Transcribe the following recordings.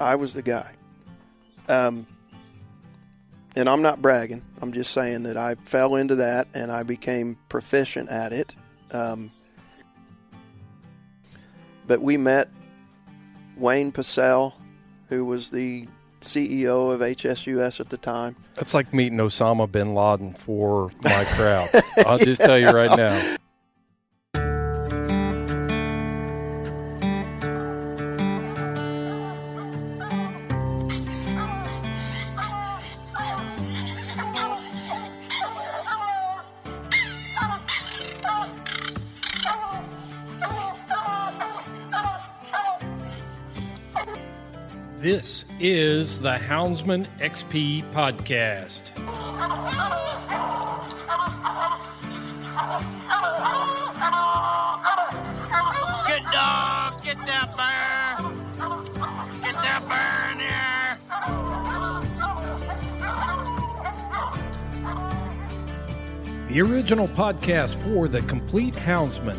I was the guy. Um, and I'm not bragging. I'm just saying that I fell into that and I became proficient at it. Um, but we met Wayne Pacelle, who was the CEO of HSUS at the time. That's like meeting Osama bin Laden for my crowd. I'll just tell you right now. This is the Houndsman XP podcast. Get dog, get that bear. Get that bear in here. The original podcast for the complete Houndsman.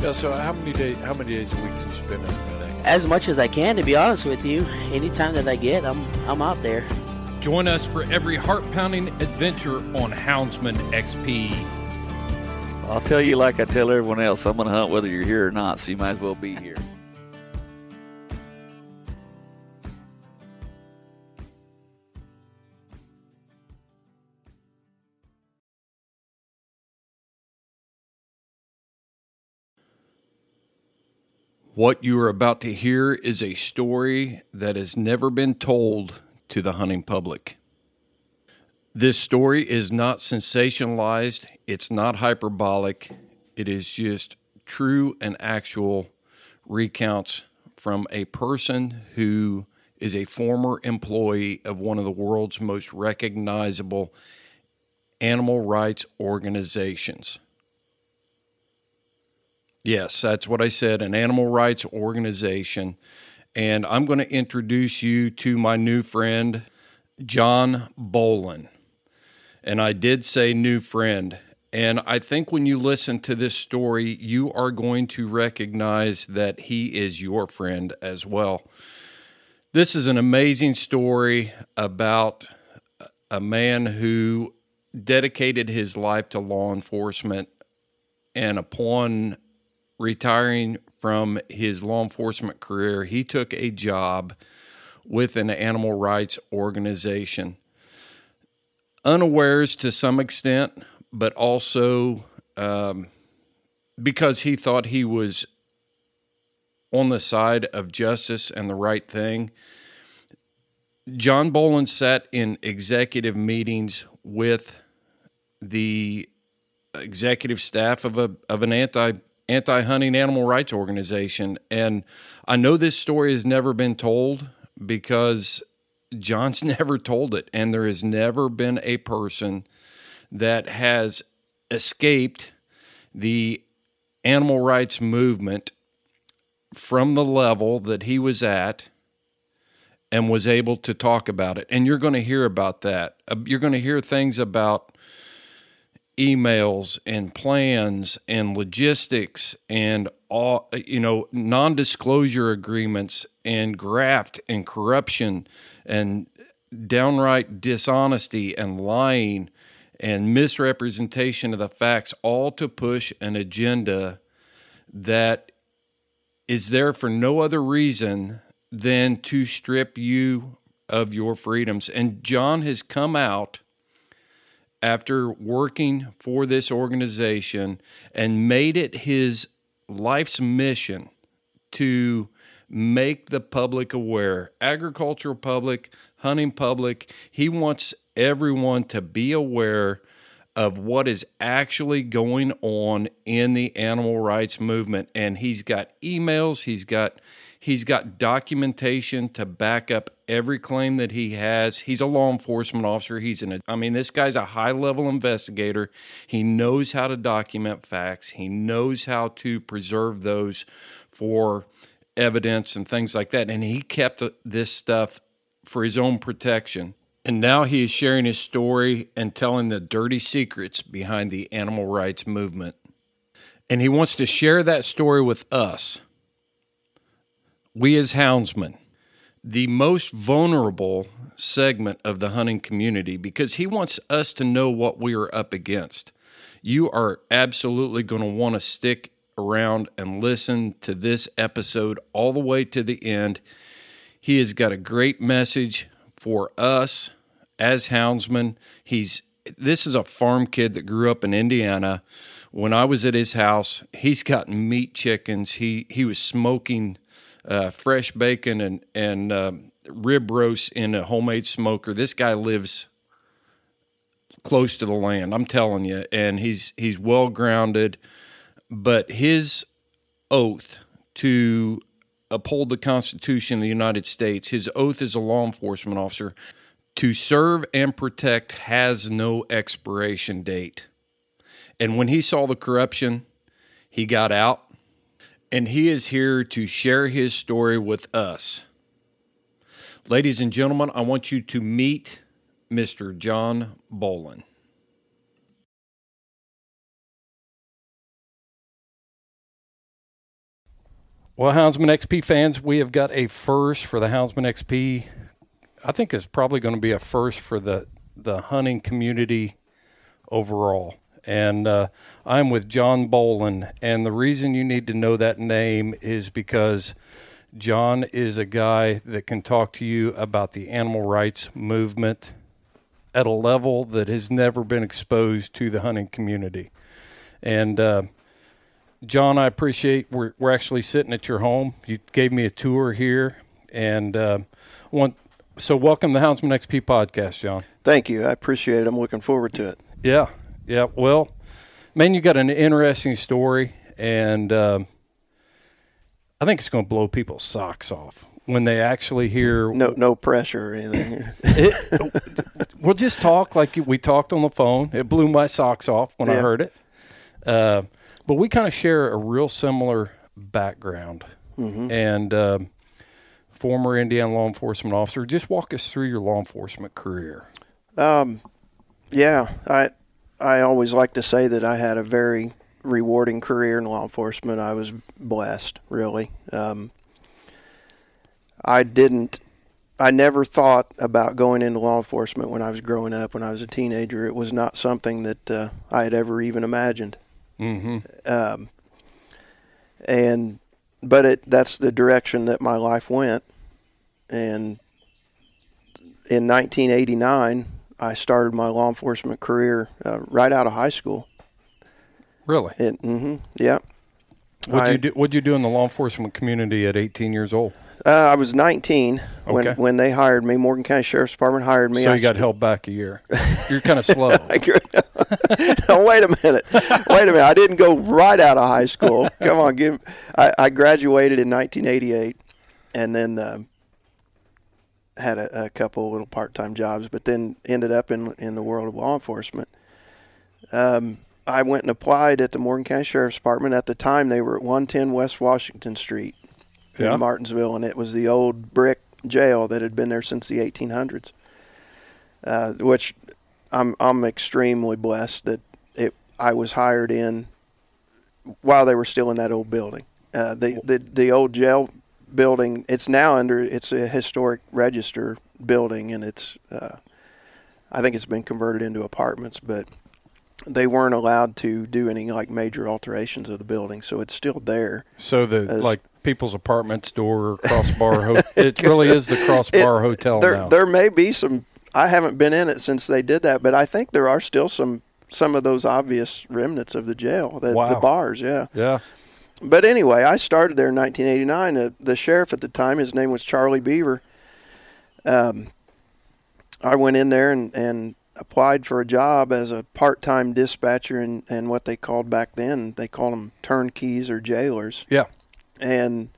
Yeah, so how many days how many days a week can you spend in Penang? as much as I can, to be honest with you. Anytime that I get, I'm I'm out there. Join us for every heart pounding adventure on Houndsman XP. I'll tell you like I tell everyone else, I'm going to hunt whether you're here or not, so you might as well be here. What you are about to hear is a story that has never been told to the hunting public. This story is not sensationalized, it's not hyperbolic, it is just true and actual recounts from a person who is a former employee of one of the world's most recognizable animal rights organizations. Yes, that's what I said, an animal rights organization. And I'm going to introduce you to my new friend, John Bolin. And I did say new friend. And I think when you listen to this story, you are going to recognize that he is your friend as well. This is an amazing story about a man who dedicated his life to law enforcement. And upon retiring from his law enforcement career, he took a job with an animal rights organization. Unawares to some extent, but also um, because he thought he was on the side of justice and the right thing. John Bolin sat in executive meetings with the executive staff of a of an anti anti hunting animal rights organization. And I know this story has never been told because John's never told it. And there has never been a person that has escaped the animal rights movement from the level that he was at and was able to talk about it. And you're going to hear about that. Uh, You're going to hear things about emails and plans and logistics and all you know non-disclosure agreements and graft and corruption and downright dishonesty and lying and misrepresentation of the facts, all to push an agenda that is there for no other reason than to strip you of your freedoms. And John has come out after working for this organization and made it his life's mission to make the public aware agricultural public, hunting public. He wants everyone to be aware of what is actually going on in the animal rights movement and he's got emails he's got he's got documentation to back up every claim that he has. He's a law enforcement officer. He's an i mean this guy's a high level investigator. He knows how to document facts. He knows how to preserve those for evidence and things like that. And he kept this stuff for his own protection. And now he is sharing his story and telling the dirty secrets behind the animal rights movement. And he wants to share that story with us. We, as houndsmen, the most vulnerable segment of the hunting community, because he wants us to know what we are up against. You are absolutely going to want to stick around and listen to this episode all the way to the end. He has got a great message for us as houndsman. He's this is a farm kid that grew up in Indiana. When I was at his house, he's got meat chickens. He he was smoking uh, fresh bacon and and uh, rib roast in a homemade smoker. This guy lives close to the land. I'm telling you, and he's he's well grounded. But his oath to uphold the Constitution of the United States, his oath as a law enforcement officer, to serve and protect has no expiration date. And when he saw the corruption, he got out and he is here to share his story with us. Ladies and gentlemen, I want you to meet Mr. John Bolin. Well, Houndsman XP fans, we have got a first for the Houndsman XP I think it's probably going to be a first for the the hunting community overall. And uh, I'm with John Bolin, and the reason you need to know that name is because John is a guy that can talk to you about the animal rights movement at a level that has never been exposed to the hunting community. And uh, John, I appreciate we're we're actually sitting at your home. You gave me a tour here, and uh, want so, welcome to the Houndsman XP podcast, John. Thank you. I appreciate it. I'm looking forward to it. Yeah, yeah. Well, man, you got an interesting story, and um, I think it's going to blow people's socks off when they actually hear. No, no pressure or anything. it, we'll just talk like we talked on the phone. It blew my socks off when yeah. I heard it. Uh, but we kind of share a real similar background, mm-hmm. and. Um, former Indiana law enforcement officer. Just walk us through your law enforcement career. Um, yeah, I I always like to say that I had a very rewarding career in law enforcement. I was blessed, really. Um, I didn't. I never thought about going into law enforcement when I was growing up. When I was a teenager, it was not something that uh, I had ever even imagined. Mm-hmm. Um, and but it that's the direction that my life went. And in 1989, I started my law enforcement career uh, right out of high school. Really? It, mm-hmm, yeah. What you do? What you do in the law enforcement community at 18 years old? Uh, I was 19 when okay. when they hired me. Morgan County Sheriff's Department hired me. So you got held back a year. You're kind of slow. no, wait a minute. Wait a minute. I didn't go right out of high school. Come on, give. I, I graduated in 1988, and then um, had a, a couple little part-time jobs, but then ended up in in the world of law enforcement. Um, I went and applied at the Morgan County Sheriff's Department. At the time, they were at 110 West Washington Street yeah. in Martinsville, and it was the old brick jail that had been there since the 1800s. Uh, which I'm I'm extremely blessed that it I was hired in while they were still in that old building. Uh, the, the the old jail building it's now under it's a historic register building and it's uh, I think it's been converted into apartments, but they weren't allowed to do any like major alterations of the building, so it's still there. So the As- like people's apartments door crossbar. Ho- it really is the crossbar It- hotel there, now. there may be some. I haven't been in it since they did that, but I think there are still some some of those obvious remnants of the jail, the, the bars. Yeah. yeah. But anyway, I started there in 1989. The, the sheriff at the time, his name was Charlie Beaver. Um, I went in there and, and applied for a job as a part-time dispatcher and, and what they called back then, they called them turnkeys or jailers. Yeah. And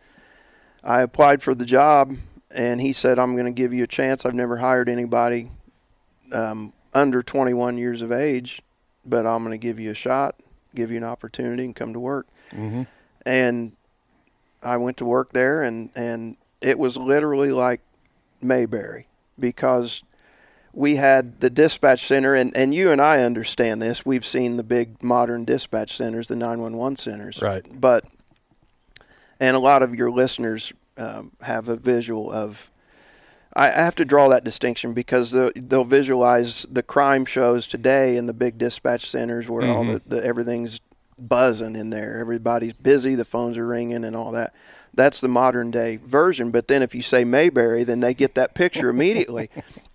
I applied for the job, and he said, "I'm going to give you a chance. I've never hired anybody um, under 21 years of age, but I'm going to give you a shot, give you an opportunity, and come to work." Mm-hmm. And I went to work there, and and it was literally like Mayberry because we had the dispatch center, and and you and I understand this. We've seen the big modern dispatch centers, the nine one one centers, Right. But and a lot of your listeners um, have a visual of. I I have to draw that distinction because they'll, they'll visualize the crime shows today in the big dispatch centers where all Mhm. the, the everything's buzzing in there. Everybody's busy, the phones are ringing, and all that. That's the modern day version. But then if you say Mayberry, then they get that picture immediately,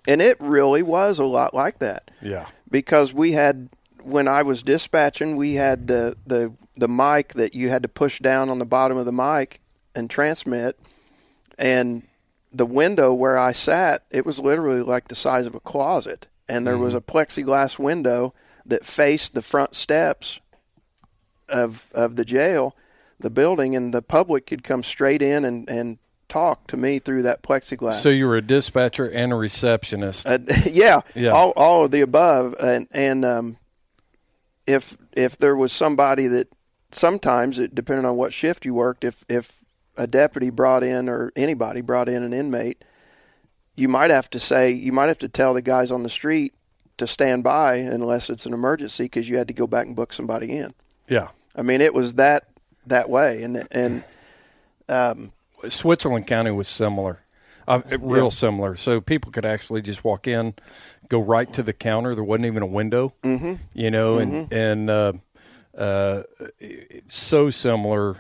and it really was a lot like that Yeah. because we had when I was dispatching, we had the the the mic that you had to push down on the bottom of the mic and transmit, and the window where I sat, it was literally like the size of a closet, and there mm-hmm. was a plexiglass window that faced the front steps of of the jail, the building, and the public could come straight in and and talk to me through that plexiglass. So you were a dispatcher and a receptionist. Uh, yeah, Yeah. all all of the above, and and um, if if there was somebody that sometimes it depended on what shift you worked, if if a deputy brought in or anybody brought in an inmate, you might have to say you might have to tell the guys on the street to stand by unless it's an emergency because you had to go back and book somebody in. Yeah. I mean, it was that that way, and and um, Switzerland County was similar, uh, real Yeah. similar. So people could actually just walk in, go right to the counter. There wasn't even a window, mm-hmm. you know, and and uh, uh, so similar.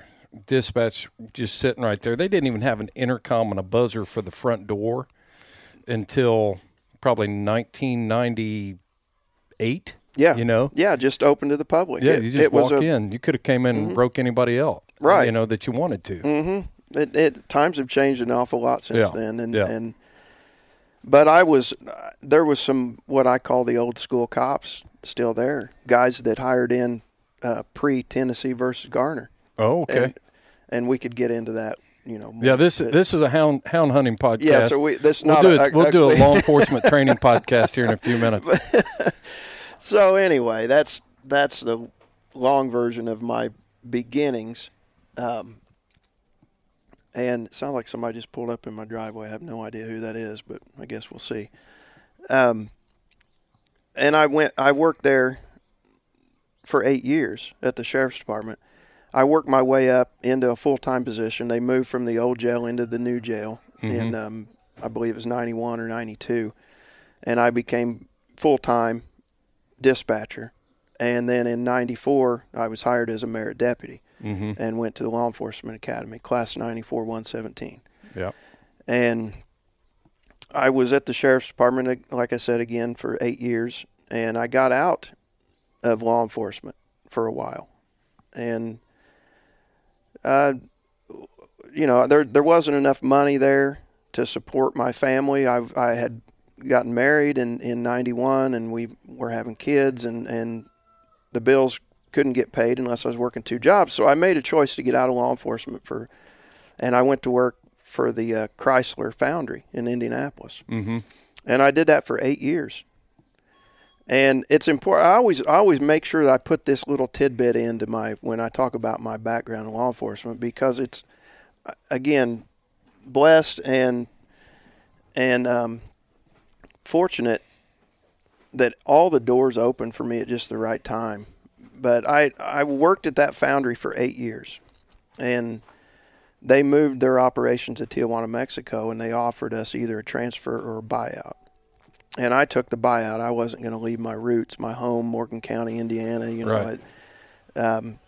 Dispatch just sitting right there. They didn't even have an intercom and a buzzer for the front door until probably 1998. Yeah, you know. yeah, just open to the public. Yeah, It- you just it was walk a, Mm-hmm. in. You could have came in and broke anybody out, Right. You know that you wanted to. Mm-hmm. It, it times have changed an awful lot since Yeah. then, and Yeah. and but I was there was some what I call the old school cops still there, guys that hired in uh, pre Tennessee versus Garner, Oh, okay. and and we could get into that, you know. Yeah, this but- this is a hound hound hunting podcast. yeah. So we this we'll not do a, a, we'll a- do a law enforcement training podcast here in a few minutes. So anyway, that's that's the long version of my beginnings. Um, and it sounded like somebody just pulled up in my driveway. I have no idea who that is, but I guess we'll see. Um, and I went. I worked there for eight years at the sheriff's department. I worked my way up into a full time position. They moved from the old jail into the new jail in, um, I believe it was ninety one or ninety two, and I became full time dispatcher. And then in '94, I was hired as a merit deputy hmm and went to the Law Enforcement Academy, class 94 117. Yeah. And I was at the Sheriff's Department, like I said, again, for eight years. And I got out of law enforcement for a while. And, uh, you know, there, there wasn't enough money there to support my family. I, I had gotten married in, in 91 and we were having kids and, and the bills couldn't get paid unless I was working two jobs. So I made a choice to get out of law enforcement for, and I went to work for the uh, Chrysler Foundry in Indianapolis, hmm and I did that for eight years. And it's important. I always, I always make sure that I put this little tidbit into my when I talk about my background in law enforcement because it's, again, blessed and and um, fortunate that all the doors opened for me at just the right time. But I I worked at that foundry for eight years, and they moved their operation to Tijuana, Mexico, and they offered us either a transfer or a buyout. and I took the buyout. I wasn't going to leave my roots, my home, Morgan County, Indiana. You know, Right. it, um,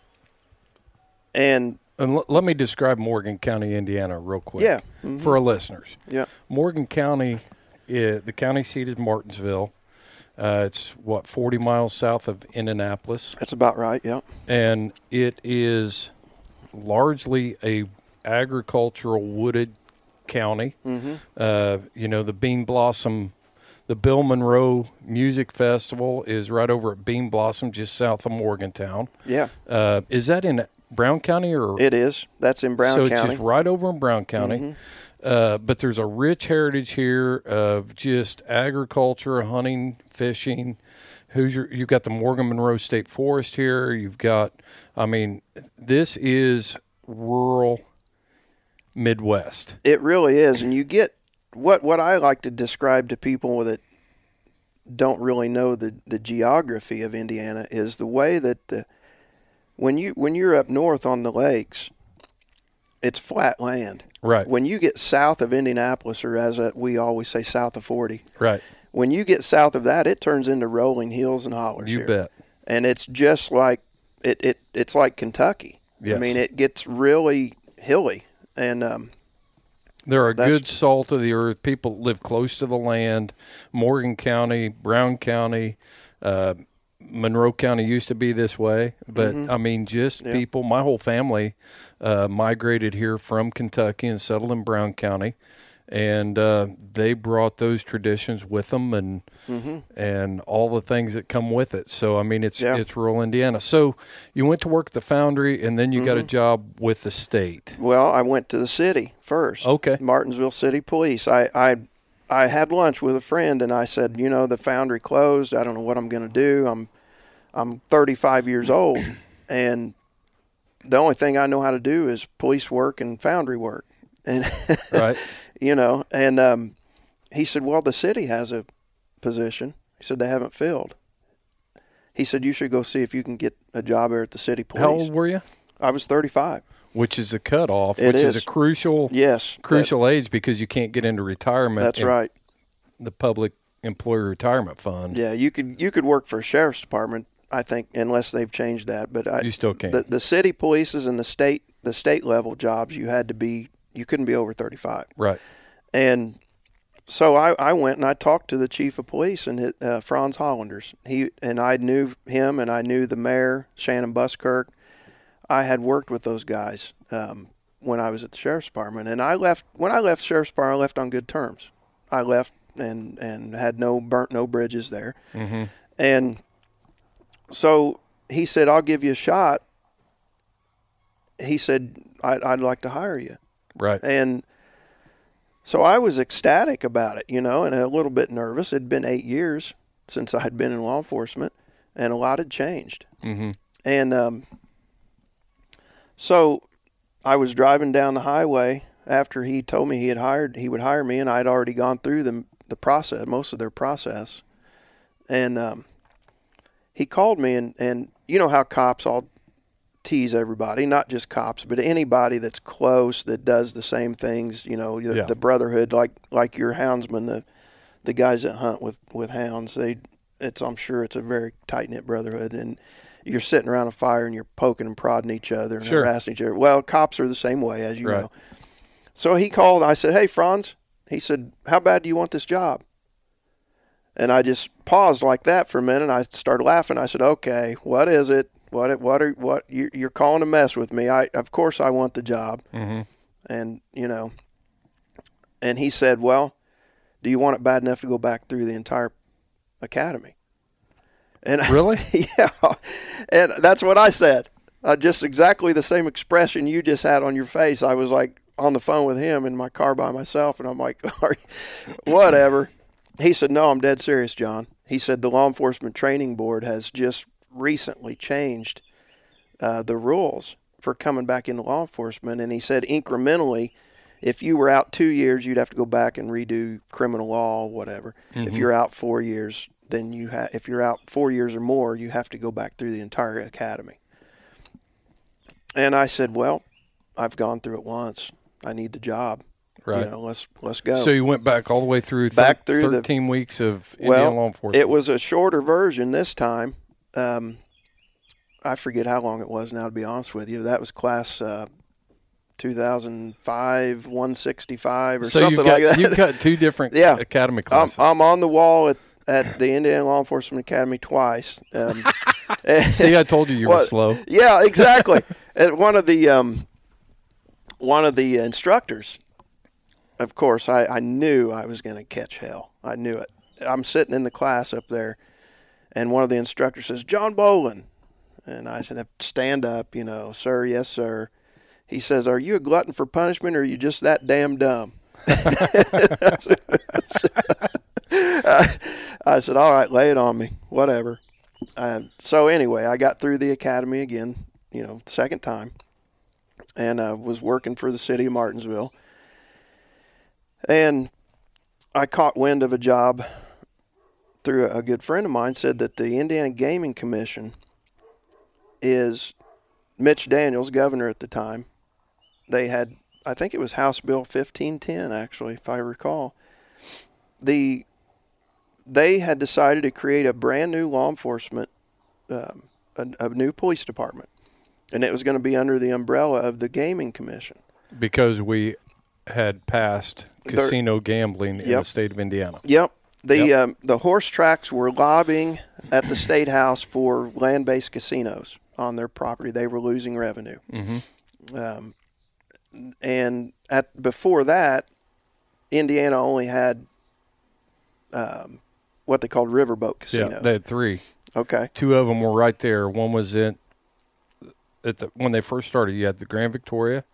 and And l- let me describe Morgan County, Indiana, real quick. Yeah, mhm. For our listeners. yeah, Morgan County, i the county seat is Martinsville. Uh, it's what 40 miles south of Indianapolis, that's about right. Yeah, and it is largely a agricultural wooded county. Mm-hmm. Uh, you know, the Bean Blossom, the Bill Monroe Music Festival is right over at Bean Blossom, just south of Morgantown. yeah, Uh, is that in Brown County or it is. That's in Brown so it's County. just right over in Brown County. Uh, but there's a rich heritage here of just agriculture, hunting, fishing. Who's your, you've got the Morgan Monroe State Forest here. You've got, I mean, this is rural Midwest. It really is, and you get what what I like to describe to people that don't really know the the geography of Indiana is the way that the when you when you're up north on the lakes, it's flat land. Right. When you get south of Indianapolis, or as we always say, south of forty, Right. when you get south of that, it turns into rolling hills and hollers. You here. bet. and it's just like it, it it's like Kentucky. I mean, it gets really hilly, and um, There are good salt of the earth. People live close to the land. Morgan County, Brown County, uh, Monroe County used to be this way, but I mean, just Mm-hmm. Yeah. people. My whole family uh, migrated here from Kentucky and settled in Brown County, and uh, they brought those traditions with them and and all the things that come with it. So I mean, it's Mm-hmm. Yeah. it's rural Indiana. So you went to work at the foundry, and then you got a Mm-hmm. job with the state. Well, I went to the city first. Okay. Martinsville City Police. I, I I had lunch with a friend and I said, you know, the foundry closed. I don't know what I'm going to do. I'm I'm 35 years old and the only thing I know how to do is police work and foundry work. And Right. you know, and um, he said, "Well, the city has a position." He said they haven't filled. He said you should go see if you can get a job there at the city police. How old were you? I was 35. which is a cutoff, It which is. is. a crucial Yes, that- crucial age because you can't get into retirement. that's in right. The public employee retirement fund. Yeah, you could you could work for a sheriff's department, I think, unless they've changed that. But I, You still can't. The, the city polices and the state the state level jobs, you had to be you couldn't be over thirty five. Right. And so I, I went and I talked to the chief of police and uh, Franz Hollanders. He and I knew him and I knew the mayor Shannon Buskirk. I had worked with those guys um, when I was at the sheriff's department, and I left when I left sheriff's department. I left on good terms. I left and and had no burnt no bridges there. Mm-hmm. And so he said, "I'll give you a shot." He said, I'd, "I'd like to hire you." Right. And so I was ecstatic about it, you know, and a little bit nervous. It'd been eight years since I had been in law enforcement, and a lot had changed. Mm-hmm. And um, so I was driving down the highway after he told me he had hired he would hire me, and I'd already gone through the the process, most of their process. And um, he called me, and and you know how cops all tease everybody, not just cops, but anybody that's close that does the same things. You know, the, Yeah. the brotherhood, like like your houndsmen, the the guys that hunt with with hounds. They, it's I'm sure it's a very tight knit brotherhood, and you're sitting around a fire and you're poking and prodding each other and Sure. harassing each other. Well, cops are the same way, as you Right. know. So he called. I said, "Hey, Franz." He said, "How bad do you want this job?" And I just paused like that for a minute. And I started laughing. I said, "Okay, what is it? What? What are what? You, you're calling to mess with me? I of course I want the job." Mm-hmm. And you know, and he said, "Well, do you want it bad enough to go back through the entire academy?" And Really? yeah, and that's what I said. Uh, just exactly the same expression you just had on your face. I was like on the phone with him in my car by myself, and I'm like, whatever. He said, No, I'm dead serious, John. He said the Law Enforcement Training Board has just recently changed uh, the rules for coming back into law enforcement, and he said incrementally. If you were out two years, you'd have to go back and redo criminal law, whatever. If you're out four years, then you have. If you're out four years or more, you have to go back through the entire academy. And I said, "Well, I've gone through it once. I need the job." Right. You know, let's let's go. So you went back all the way through Back through the- 13 weeks of well, Indiana law enforcement. it was a shorter version this time. Um, I forget how long it was now. To be honest with you, that was class uh, 2005 165 or so something got, like that. You've got two different Yeah. academy I'm, classes. I'm on the wall at, at the Indiana Law Enforcement Academy twice. Um, See, I told you you were slow. Yeah, exactly. and one of the um, one of the instructors, of course, I, I knew I was going to catch hell. I knew it. I'm sitting in the class up there, and one of the instructors says, "John Bolin," and I said, "Stand up, you know, sir. Yes, sir." He says, "Are you a glutton for punishment, or are you just that damn dumb?" I said, "All right, lay it on me. Whatever." Um, so anyway, I got through the academy again, you know, second time, and uh, was working for the city of Martinsville. And I caught wind of a job through a, good friend of mine said that the Indiana Gaming Commission is Mitch Daniels, governor at the time. They had, I think it was House Bill 1510, actually, if I recall. The they had decided to create a brand new law enforcement, um, a, a new police department, and it was going to be under the umbrella of the Gaming Commission. Because we had passed casino gambling in the state of Indiana. Yep. The Yep. um, the horse tracks were lobbying at the state house for land based casinos on their property. They were losing revenue. Mm-hmm. Um, and at before that, Indiana only had um, what they called riverboat casinos. Yeah, they had three. okay. Two of them were right there. One was in at the when they first started. You had the Grand Victoria,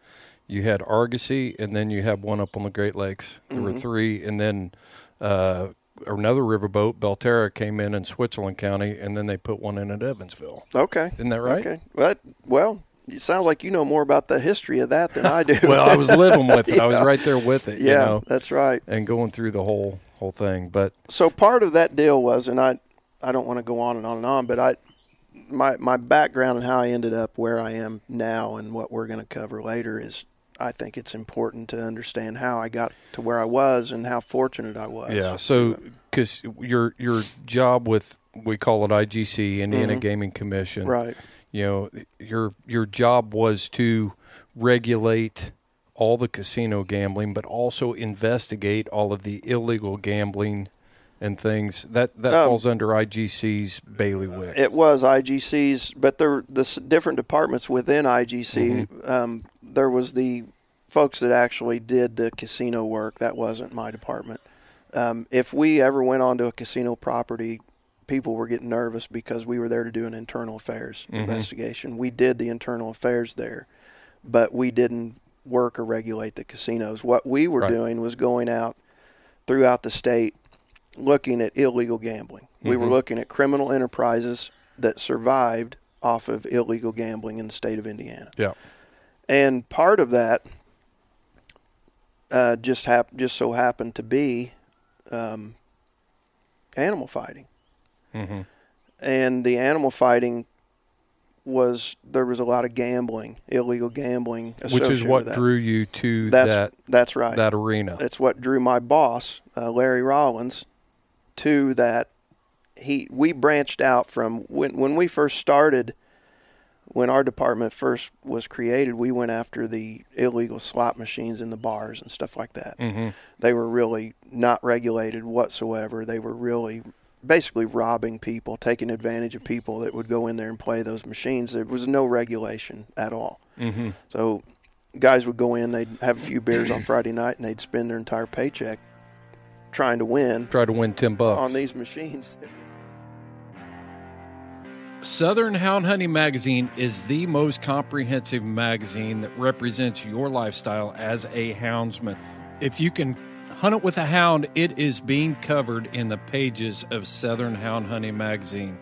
you had Argosy, and then you had one up on the Great Lakes. There Mm-hmm. were three, and then uh, another riverboat, Belterra, came in in Switzerland County, and then they put one in at Evansville. Okay. Isn't that right? Okay. Well, that, well, it sounds like you know more about the history of that than I do. Well, I was living with it. I was right there with it. yeah, you know, that's right. and going through the whole whole thing. But so part of that deal was, and I, I don't want to go on and on and on, but I, my my background and how I ended up where I am now, and what we're going to cover later is, I think it's important to understand how I got to where I was and how fortunate I was. Yeah. So, because your your job with we call it IGC, Indiana Gaming Commission, Mm-hmm. right, You know, your your job was to regulate all the casino gambling, but also investigate all of the illegal gambling and things that that Um, falls under IGC's bailiwick. it was IGC's, but there the different departments within IGC. Mm-hmm. Um, there was the folks that actually did the casino work. That wasn't my department. Um, if we ever went onto a casino property, people were getting nervous because we were there to do an internal affairs Mm-hmm. investigation. We did the internal affairs there, but we didn't work or regulate the casinos. What we were Right. doing was going out throughout the state looking at illegal gambling. We were Mhm. looking at criminal enterprises that survived off of illegal gambling in the state of Indiana. yeah. And part of that uh, just hap- just so happened to be um, animal fighting. hmm And the animal fighting was there was a lot of gambling, illegal gambling, Which is what drew you to That's that that's right. that arena. That's what drew my boss, uh, Larry Rollins, to that. He we branched out from when when we first started. When our department first was created, we went after the illegal slot machines in the bars and stuff like that. hmm They were really not regulated whatsoever. They were really basically robbing people, taking advantage of people that would go in there and play those machines. There was no regulation at all. hmm So guys would go in, they'd have a few beers on Friday night, and they'd spend their entire paycheck trying to win Try to win ten bucks on these machines. Southern Hound Hunting Magazine is the most comprehensive magazine that represents your lifestyle as a houndsman. If you can hunt it with a hound, it is being covered in the pages of Southern Hound Hunting Magazine.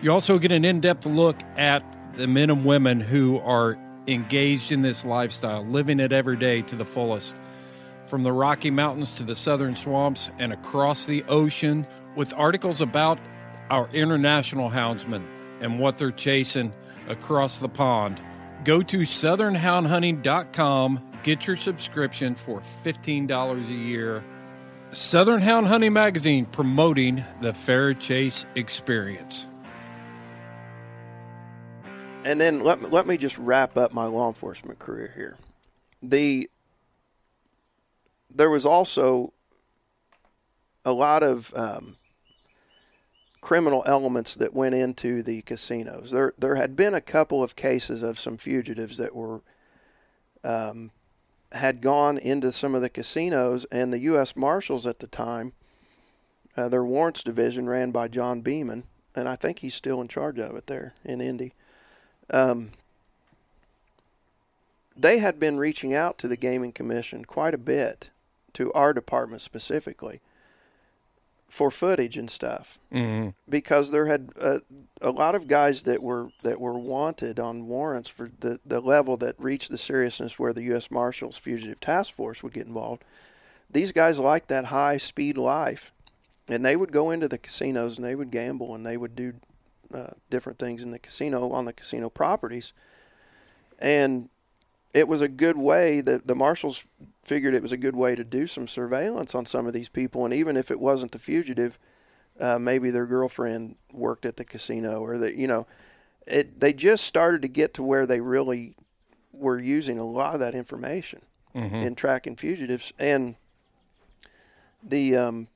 You also get an in depth look at the men and women who are engaged in this lifestyle, living it every day to the fullest. From the Rocky Mountains to the southern swamps and across the ocean, with articles about our international houndsmen and what they're chasing across the pond. Go to southernhoundhunting.com, Get your subscription for $15 a year. Southern Hound Hunting Magazine promoting the Fair Chase experience. and then let me, let me just wrap up my law enforcement career here. The there was also a lot of um, criminal elements that went into the casinos. There there had been a couple of cases of some fugitives that were um, had gone into some of the casinos, and the U.S. Marshals at the time, uh, their warrants division ran by John Beeman, and I think he's still in charge of it there in Indy um, they had been reaching out to the Gaming Commission quite a bit, to our department specifically, for footage and stuff, Mm-hmm. because there had uh, a lot of guys that were that were wanted on warrants for the the level that reached the seriousness where the U.S. Marshals Fugitive Task Force would get involved. These guys liked that high speed life, and they would go into the casinos and they would gamble and they would do uh, different things in the casino on the casino properties, and it was a good way that the marshals figured it was a good way to do some surveillance on some of these people, and even if it wasn't the fugitive, uh, maybe their girlfriend worked at the casino or that you know, it they just started to get to where they really were using a lot of that information in tracking fugitives and the um,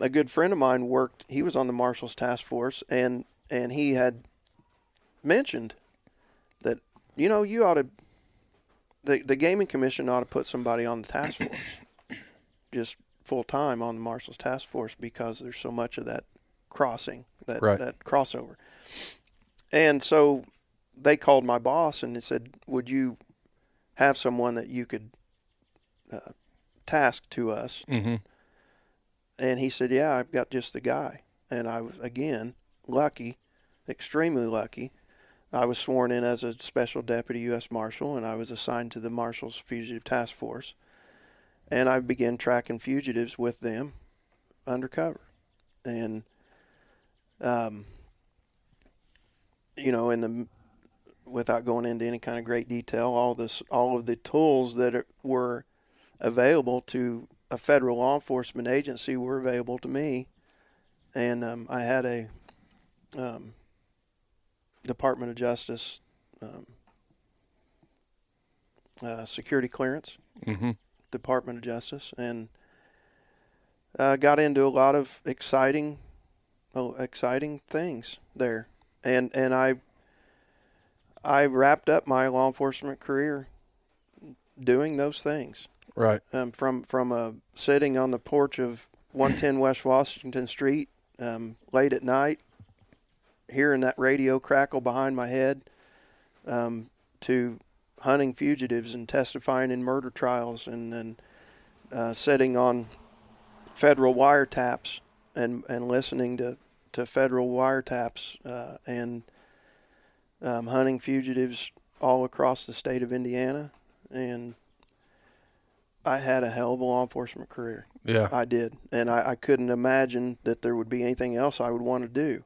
a good friend of mine worked. He was on the Marshals Task Force, and and he had mentioned that you know you ought to the the gaming commission ought to put somebody on the task force, just full time on the Marshals Task Force because there's so much of that crossing that Right. that crossover, and so they called my boss and they said, "Would you have someone that you could uh, task to us?" Mm-hmm. And he said, "Yeah, I've got just the guy." And I was again lucky, extremely lucky. I was sworn in as a special deputy U.S. Marshal, and I was assigned to the Marshals Fugitive Task Force. And I began tracking fugitives with them, undercover, and um, you know, in the without going into any kind of great detail, all this, all of the tools that were available to a federal law enforcement agency were available to me, and um, I had a um, Department of Justice um, uh, security clearance, Mm-hmm. Department of Justice, and uh, got into a lot of exciting, oh, exciting things there, and and I I wrapped up my law enforcement career doing those things Right. um, from from a sitting on the porch of 110 West Washington Street um, late at night, hearing that radio crackle behind my head, um, to hunting fugitives and testifying in murder trials, and then uh, sitting on federal wiretaps and and listening to to federal wiretaps uh, and um, hunting fugitives all across the state of Indiana, and I had a hell of a law enforcement career. Yeah. I did, and I, I couldn't imagine that there would be anything else I would want to do.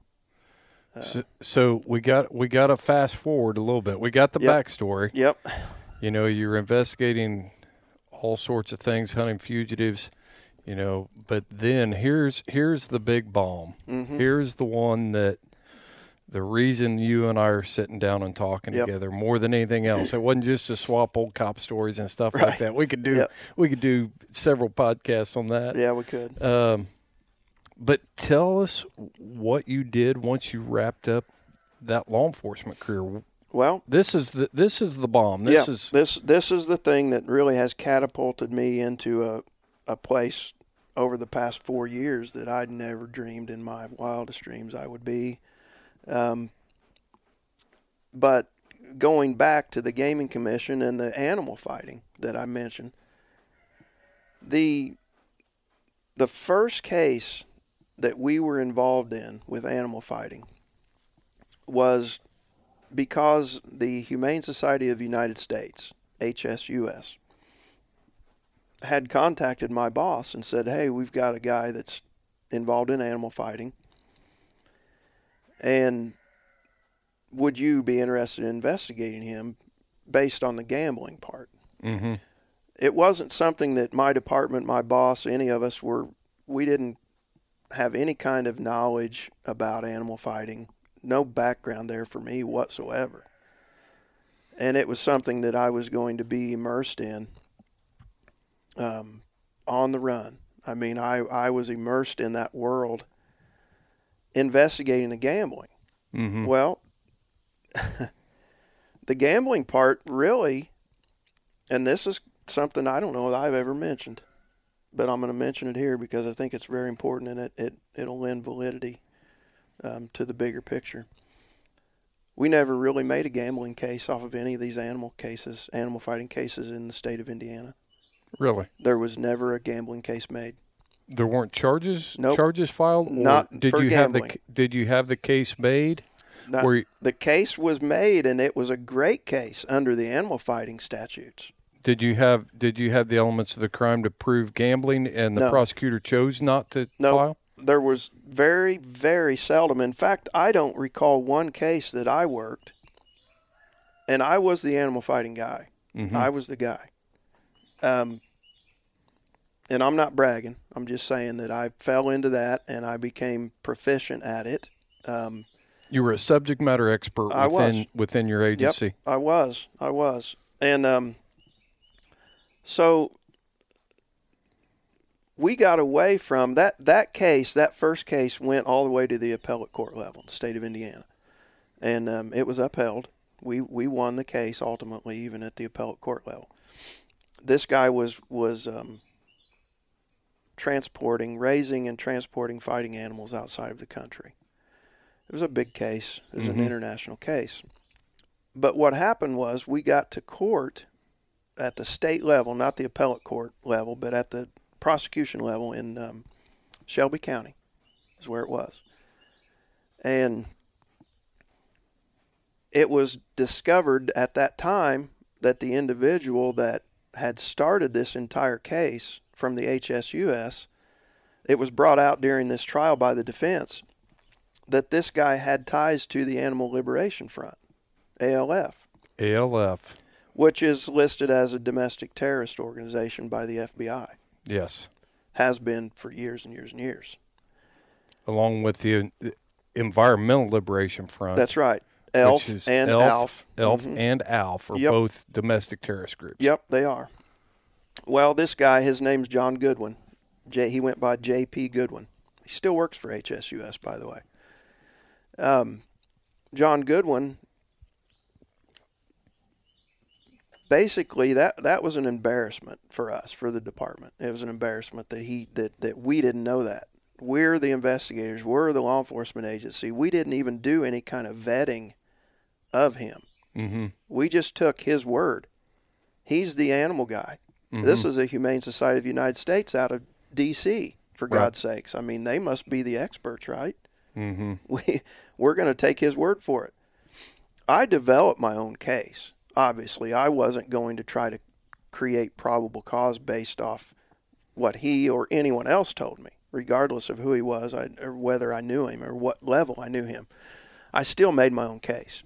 So, so we got we got to fast forward a little bit. We got the Yep. backstory. Yep. You know, you're investigating all sorts of things, hunting fugitives. You know, but then here's here's the big bomb. Mm-hmm. Here's the one that the reason you and I are sitting down and talking Yep. together more than anything else. It wasn't just to swap old cop stories and stuff like that. We could do Yep. we could do several podcasts on that. Yeah, we could. Um, but tell us what you did once you wrapped up that law enforcement career. Well, This is the this is the bomb. This yeah, is this this is the thing that really has catapulted me into a a place over the past four years that I'd never dreamed in my wildest dreams I would be. Um, but going back to the gaming commission and the animal fighting that I mentioned, the the first case that we were involved in with animal fighting was because the Humane Society of the United States, HSUS, had contacted my boss and said, "Hey, we've got a guy that's involved in animal fighting, and would you be interested in investigating him based on the gambling part?" Mm-hmm. It wasn't something that my department, my boss, any of us were. We didn't have any kind of knowledge about animal fighting. No background there for me whatsoever. And it was something that I was going to be immersed in um, on the run. I mean, I, I was immersed in that world investigating the gambling. Mm-hmm. Well, the gambling part really, and this is something I don't know that I've ever mentioned, but I'm going to mention it here because I think it's very important and it, it, it'll lend validity um, to the bigger picture. We never really made a gambling case off of any of these animal cases, animal fighting cases in the state of Indiana. Really? There was never a gambling case made. There weren't charges Nope. charges filed. Not did you have the Did you have the case made? Not- you- the case was made, and it was a great case under the animal fighting statutes. Did you have Did you have the elements of the crime to prove gambling, and the No. prosecutor chose not to No, file? there was very, very seldom. In fact, I don't recall one case that I worked, and I was the animal fighting guy. Mhm. I was the guy. Um, and I'm not bragging. I'm just saying that I fell into that and I became proficient at it. Um, You were a subject matter expert I within was. within your agency. I was. I was. And um, so we got away from that. That case, that first case, went all the way to the appellate court level, the state of Indiana, and um, it was upheld. We we won the case ultimately, even at the appellate court level. This guy was was um, transporting, raising, and transporting fighting animals outside of the country. It was a big case. It was an Mhm. international case. But what happened was we got to court at the state level, not the appellate court level, but at the prosecution level in um, Shelby County, is where it was. And it was discovered at that time that the individual that had started this entire case from the HSUS, it was brought out during this trial by the defense that this guy had ties to the Animal Liberation Front, ALF ALF. Which is listed as a domestic terrorist organization by the FBI. Yes, Has been for years and years and years. along with the Environmental Liberation Front. That's right. ELF and ELF, ALF. ELF Mhm. and ALF are Yep. both domestic terrorist groups. Yep, they are. Well, this guy, his name's John Goodwin. J, he went by J.P. Goodwin. He still works for HSUS, by the way. Um, John Goodwin. Basically, that that was an embarrassment for us, for the department. It was an embarrassment that he that that we didn't know that. We're the investigators. We're the law enforcement agency. We didn't even do any kind of vetting of him. Mm-hmm. We just took his word. He's the animal guy. Mm-hmm. This is a Humane Society of the United States out of D.C. For Right. God's sakes, I mean, they must be the experts, right? Mm-hmm. We we're going to take his word for it. I developed my own case. Obviously, I wasn't going to try to create probable cause based off what he or anyone else told me, regardless of who he was I, or whether I knew him or what level I knew him. I still made my own case.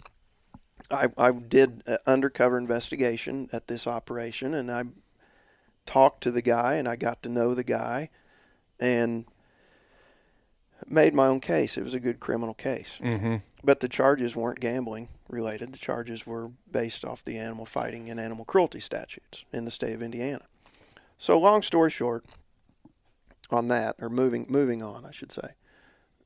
I, I did an undercover investigation at this operation, and I talked to the guy, and I got to know the guy, and made my own case. It was a good criminal case. Mm-hmm. But the charges weren't gambling related. The charges were based off the animal fighting and animal cruelty statutes in the state of Indiana. So long story short, on that, or moving moving on, I should say.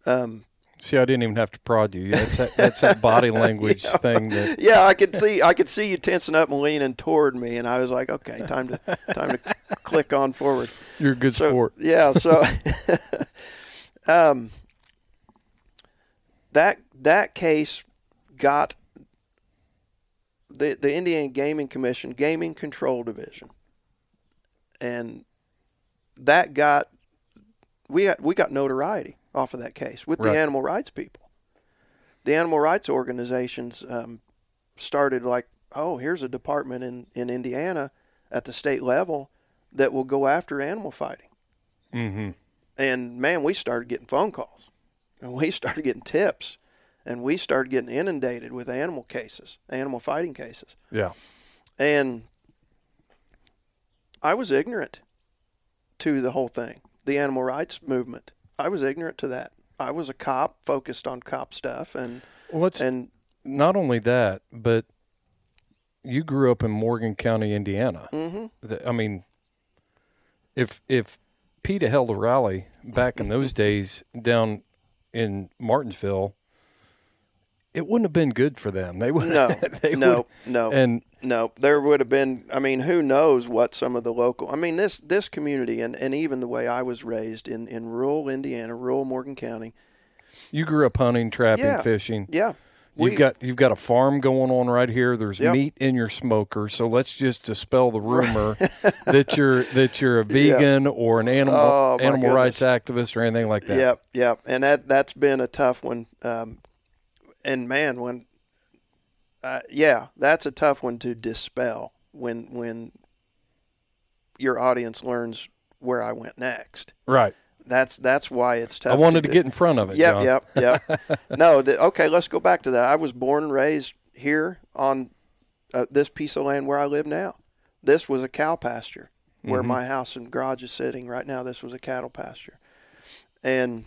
Um, See, I didn't even have to prod you. That's that, that's that body language thing that yeah, I could see I could see you tensing up and leaning toward me, and I was like, okay, time to time to click on forward. you're a good so, sport. Yeah, so um, that that case got the the Indiana Gaming Commission Gaming Control Division, and that got we got we got notoriety off of that case with Right. the animal rights people. The animal rights organizations um, started like, oh, here's a department in, in Indiana at the state level that will go after animal fighting. Mm-hmm. And man, we started getting phone calls, and we started getting tips, and we started getting inundated with animal cases, animal fighting cases. Yeah. And I was ignorant to the whole thing, the animal rights movement. I was ignorant to that. I was a cop focused on cop stuff, and Well, and not only that, but you grew up in Morgan County, Indiana. mm-hmm, The- I mean, if if PETA held a rally back in those days down in Martinsville, it wouldn't have been good for them. They would no, they no, would- no, and no. There would have been. I mean, who knows what some of the local. I mean, this this community, and, and even the way I was raised in in rural Indiana, rural Morgan County. you grew up hunting, trapping, Yeah. fishing. Yeah, You've we- got you've got a farm going on right here. There's Yep. meat in your smoker. So let's just dispel the rumor that you're that you're a vegan or an animal Oh, animal rights activist or anything like that. Yep, yep, and that that's been a tough one. Um, and man, when uh, yeah, that's a tough one to dispel when when your audience learns where I went next. Right. That's that's why it's tough. I wanted to do. get in front of it. Yep, John. yep, yep. no, th- okay, let's go back to that. I was born and raised here on uh, this piece of land where I live now. This was a cow pasture where Mm-hmm. my house and garage is sitting right now. This was a cattle pasture, and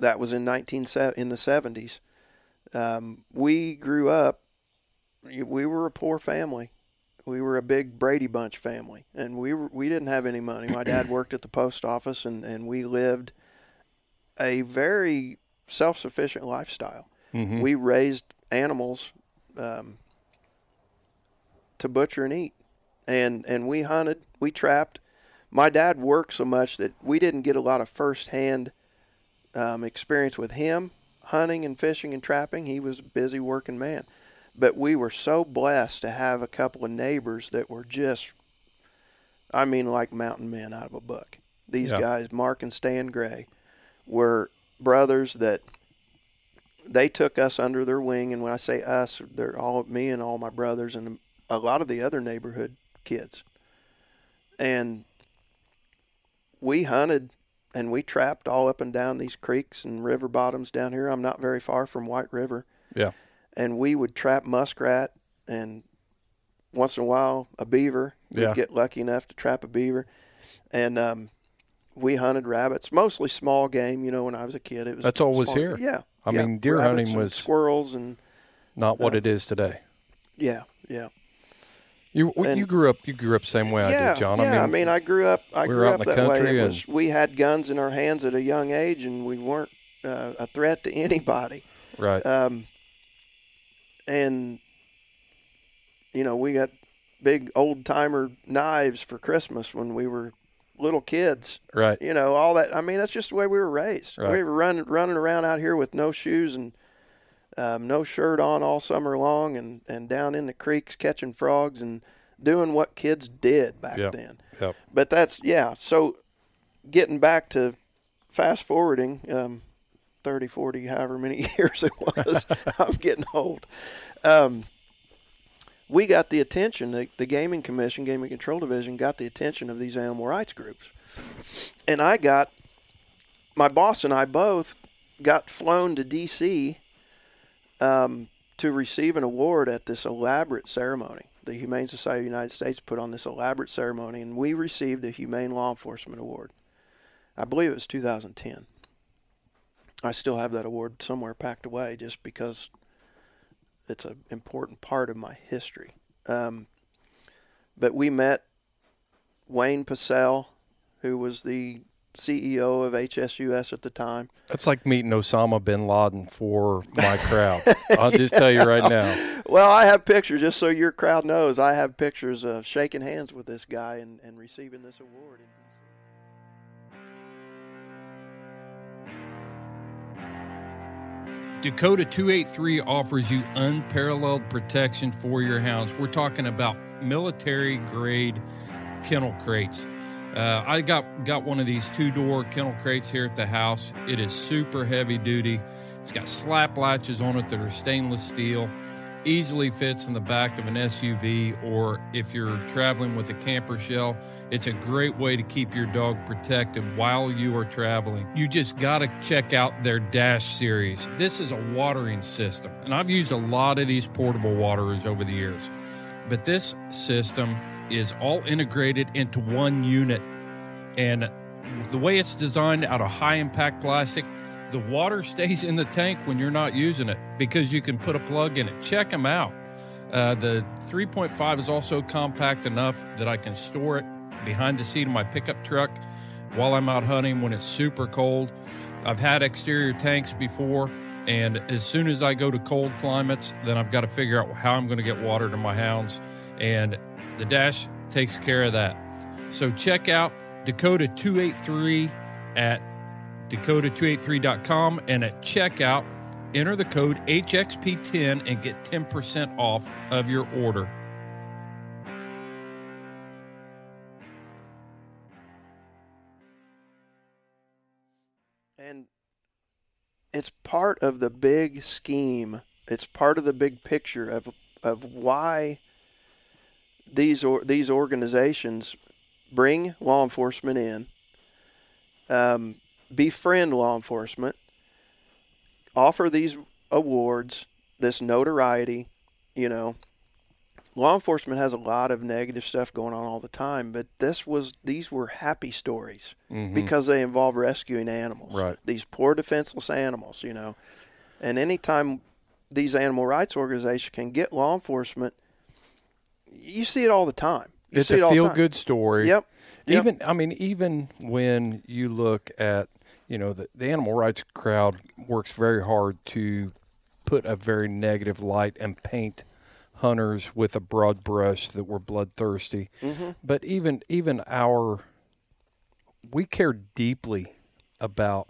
that was in nineteen in the seventies. Um, we grew up. We were a poor family. We were a big Brady Bunch family, and we were, we didn't have any money. My dad worked at the post office, and, and we lived a very self sufficient lifestyle. Mhm. We raised animals um, to butcher and eat, and and we hunted, we trapped. My dad worked so much that we didn't get a lot of first hand um, experience with him hunting and fishing and trapping. He was a busy working man, but we were so blessed to have a couple of neighbors that were just, I mean, like mountain men out of a book. These Yeah. guys, Mark and Stan Gray, were brothers that they took us under their wing. And when I say us, they're all me and all my brothers and a lot of the other neighborhood kids. And we hunted and we trapped all up and down these creeks and river bottoms down here. I'm not very far from White River. Yeah. And we would trap muskrat and once in a while a beaver. We'd Yeah. get lucky enough to trap a beaver. And um, we hunted rabbits, mostly small game. You know, when I was a kid, it was That's all was small- here. Yeah, I yeah, mean, deer rabbits hunting and was- squirrels and Not what Uh, it is today. yeah, yeah. You and- you grew up you grew up the same way I did, John. yeah. I mean, I grew up. I we grew up in the that way. It was, we had guns in our hands at a young age, and we weren't uh, a threat to anybody. right. Um, and you know, we got big old timer knives for Christmas when we were little kids. right. You know, all that. I mean, that's just the way we were raised. Right. We were running running around out here with no shoes and um, no shirt on all summer long, and and down in the creeks catching frogs and doing what kids did back Yep. then. Yep. But that's yeah. So getting back to fast forwarding, um, 30, 40, however many years it was, I'm getting old. Um, we got the attention. The, the Gaming Commission, Gaming Control Division, got the attention of these animal rights groups, and I got my boss and I both got flown to D.C. Um, to receive an award at this elaborate ceremony. The Humane Society of the United States put on this elaborate ceremony, and we received the Humane Law Enforcement Award. I believe it was 2010. I still have that award somewhere packed away just because it's an important part of my history. Um, but we met Wayne Pacelle, who was the CEO of HSUS at the time. That's like meeting Osama bin Laden for my crowd. I'll just tell you right now. Well, I have pictures, just so your crowd knows. I have pictures of shaking hands with this guy and, and receiving this award. Dakota 283 offers you unparalleled protection for your hounds. We're talking about military grade kennel crates. Uh, I got got one of these two door kennel crates here at the house. It is super heavy duty. It's got slap latches on it that are stainless steel. Easily fits in the back of an SUV, or if you're traveling with a camper shell, it's a great way to keep your dog protected while you are traveling. You just got to check out their Dash series. This is a watering system, and I've used a lot of these portable waterers over the years. But this system is all integrated into one unit. And the way it's designed out of high impact plastic, the water stays in the tank when you're not using it because you can put a plug in it. Check them out. Uh, the 3.5 is also compact enough that I can store it behind the seat of my pickup truck while I'm out hunting when it's super cold. I've had exterior tanks before, and as soon as I go to cold climates, then I've got to figure out how I'm going to get water to my hounds, and the Dash takes care of that. So check out Dakota 283 at dakota283.com and at checkout, enter the code HXP10 and get 10% off of your order. and it's part of the big scheme. It's part of the big picture of of why these or these organizations bring law enforcement in, um, befriend law enforcement, offer these awards, this notoriety. You know, law enforcement has a lot of negative stuff going on all the time, but this was these were happy stories because they involve rescuing animals. Right. These poor defenseless animals, you know. And anytime these animal rights organizations can get law enforcement, you see it all the time. You it's it a all feel good story. Yep. Yep. Even I mean, even when you look at you know the, the animal rights crowd works very hard to put a very negative light and paint hunters with a broad brush that were bloodthirsty. Mm-hmm. But even even our we care deeply about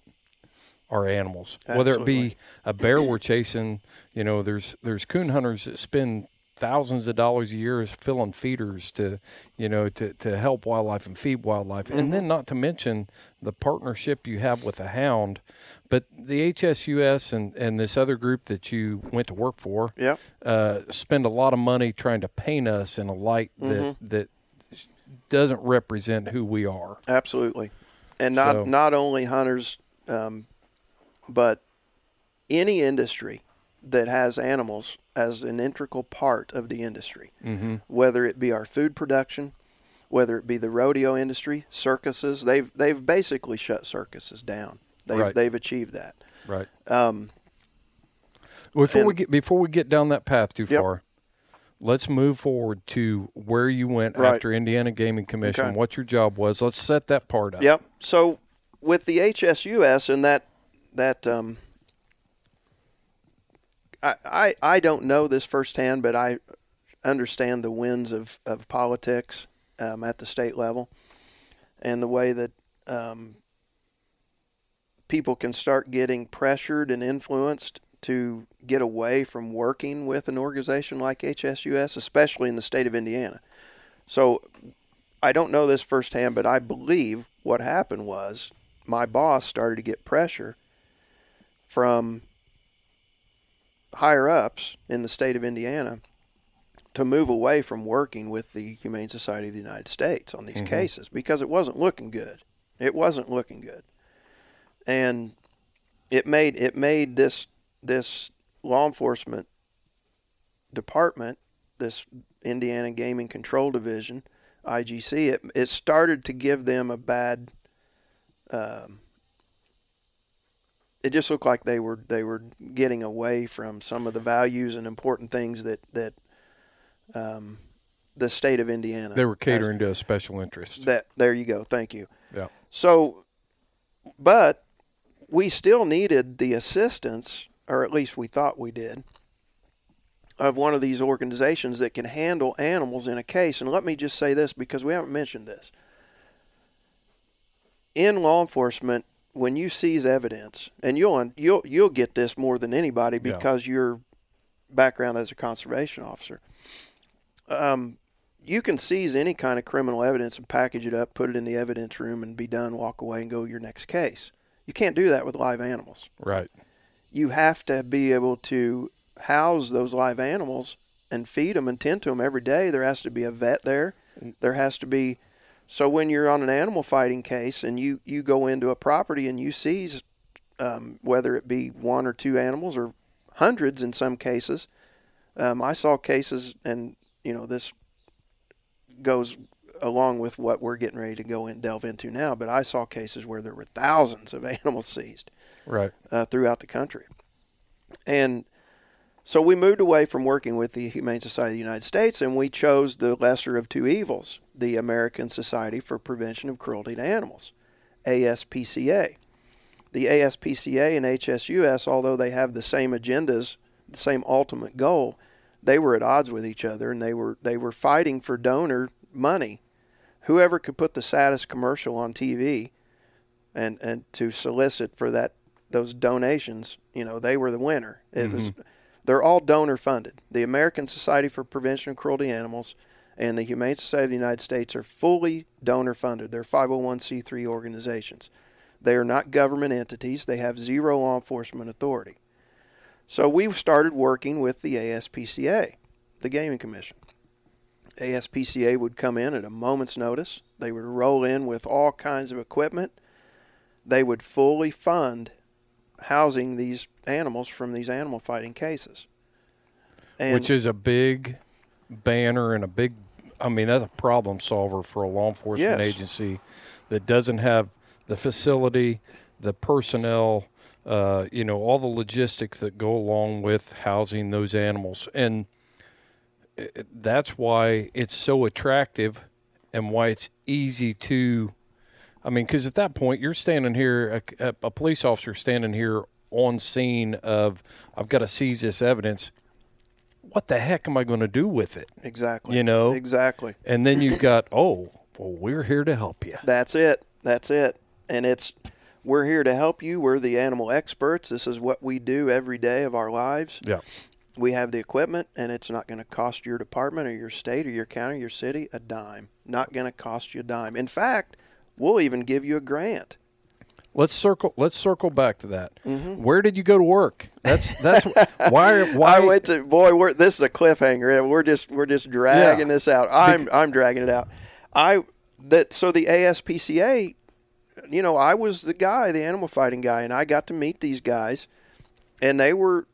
our animals, whether it be a bear we're chasing. You know, there's there's coon hunters that spend thousands of dollars a year is filling feeders to, you know, to, to help wildlife and feed wildlife, and then not to mention the partnership you have with a hound. But the HSUS and and this other group that you went to work for, Yep. uh, spend a lot of money trying to paint us in a light that that doesn't represent who we are. Absolutely, and not So- not only hunters, um, but any industry that has animals as an integral part of the industry, Mm-hmm. whether it be our food production, whether it be the rodeo industry, circuses. They've they've basically shut circuses down. They've Right. they've achieved that. Right. Um, Before we get before we get down that path too Yep. far, let's move forward to where you went Right. after Indiana Gaming Commission. Okay. What your job was. Let's set that part up. Yep. So with the HSUS and that that um, I, I don't know this firsthand, but I understand the winds of of politics um, at the state level and the way that um, people can start getting pressured and influenced to get away from working with an organization like HSUS, especially in the state of Indiana. So I don't know this firsthand, but I believe what happened was my boss started to get pressure from higher ups in the state of Indiana to move away from working with the Humane Society of the United States on these cases because it wasn't looking good. It wasn't looking good. And it made it made this this law enforcement department, this Indiana Gaming Control Division, IGC, it, it started to give them a bad. Um, it just looked like they were they were getting away from some of the values and important things that that um, the state of Indiana They were has- catering to a special interest. that there you go. Thank you. yeah. So, but we still needed the assistance, or at least we thought we did, of one of these organizations that can handle animals in a case. And let me just say this because we haven't mentioned this. In law enforcement, when you seize evidence, and you'll you'll you'll get this more than anybody Yeah. because your background as a conservation officer. Um, you can seize any kind of criminal evidence and package it up, put it in the evidence room, and be done. Walk away and go to your next case. You can't do that with live animals. Right. You have to be able to house those live animals and feed them and tend to them every day. There has to be a vet there. There has to be. So when you're on an animal fighting case and you you go into a property and you seize, um, whether it be one or two animals or hundreds in some cases, um, I saw cases and you know this goes along with what we're getting ready to go and delve into now. But I saw cases where there were thousands of animals seized Right. uh, throughout the country. And so we moved away from working with the Humane Society of the United States and we chose the lesser of two evils, the American Society for Prevention of Cruelty to Animals, ASPCA. The ASPCA and HSUS, although they have the same agendas, the same ultimate goal, they were at odds with each other and they were they were fighting for donor money. Whoever could put the saddest commercial on TV and and to solicit for that those donations, you know, they were the winner. It was mm-hmm. They're all donor funded. The American Society for Prevention of Cruelty to Animals and the Humane Society of the United States are fully donor funded. They're 501c3 organizations. They are not government entities. They have zero law enforcement authority. So we started working with the ASPCA, the Gaming Commission. ASPCA would come in at a moment's notice. They would roll in with all kinds of equipment. They would fully fund housing these animals from these animal fighting cases. And Which is a big banner and a big, I mean, that's a problem solver for a law enforcement Yes. agency that doesn't have the facility, the personnel, uh, you know, all the logistics that go along with housing those animals. And that's why it's so attractive and why it's easy to I mean, because at that point you're standing here, a, a police officer standing here on scene of, I've got to seize this evidence. What the heck am I going to do with it? exactly. you know? Exactly. And then you've got, oh, well, we're here to help you. That's it. That's it. And it's we're here to help you. We're the animal experts. This is what we do every day of our lives. Yeah. We have the equipment and it's not going to cost your department or your state or your county or your city a dime. Not going to cost you a dime. In fact, we'll even give you a grant. Let's circle. Let's circle back to that. Where did you go to work? That's that's why. Why I went to boy. We're, this is a cliffhanger. and We're just we're just dragging Yeah. this out. I'm I'm dragging it out. I that so the ASPCA, you know, I was the guy, the animal fighting guy, and I got to meet these guys, and they were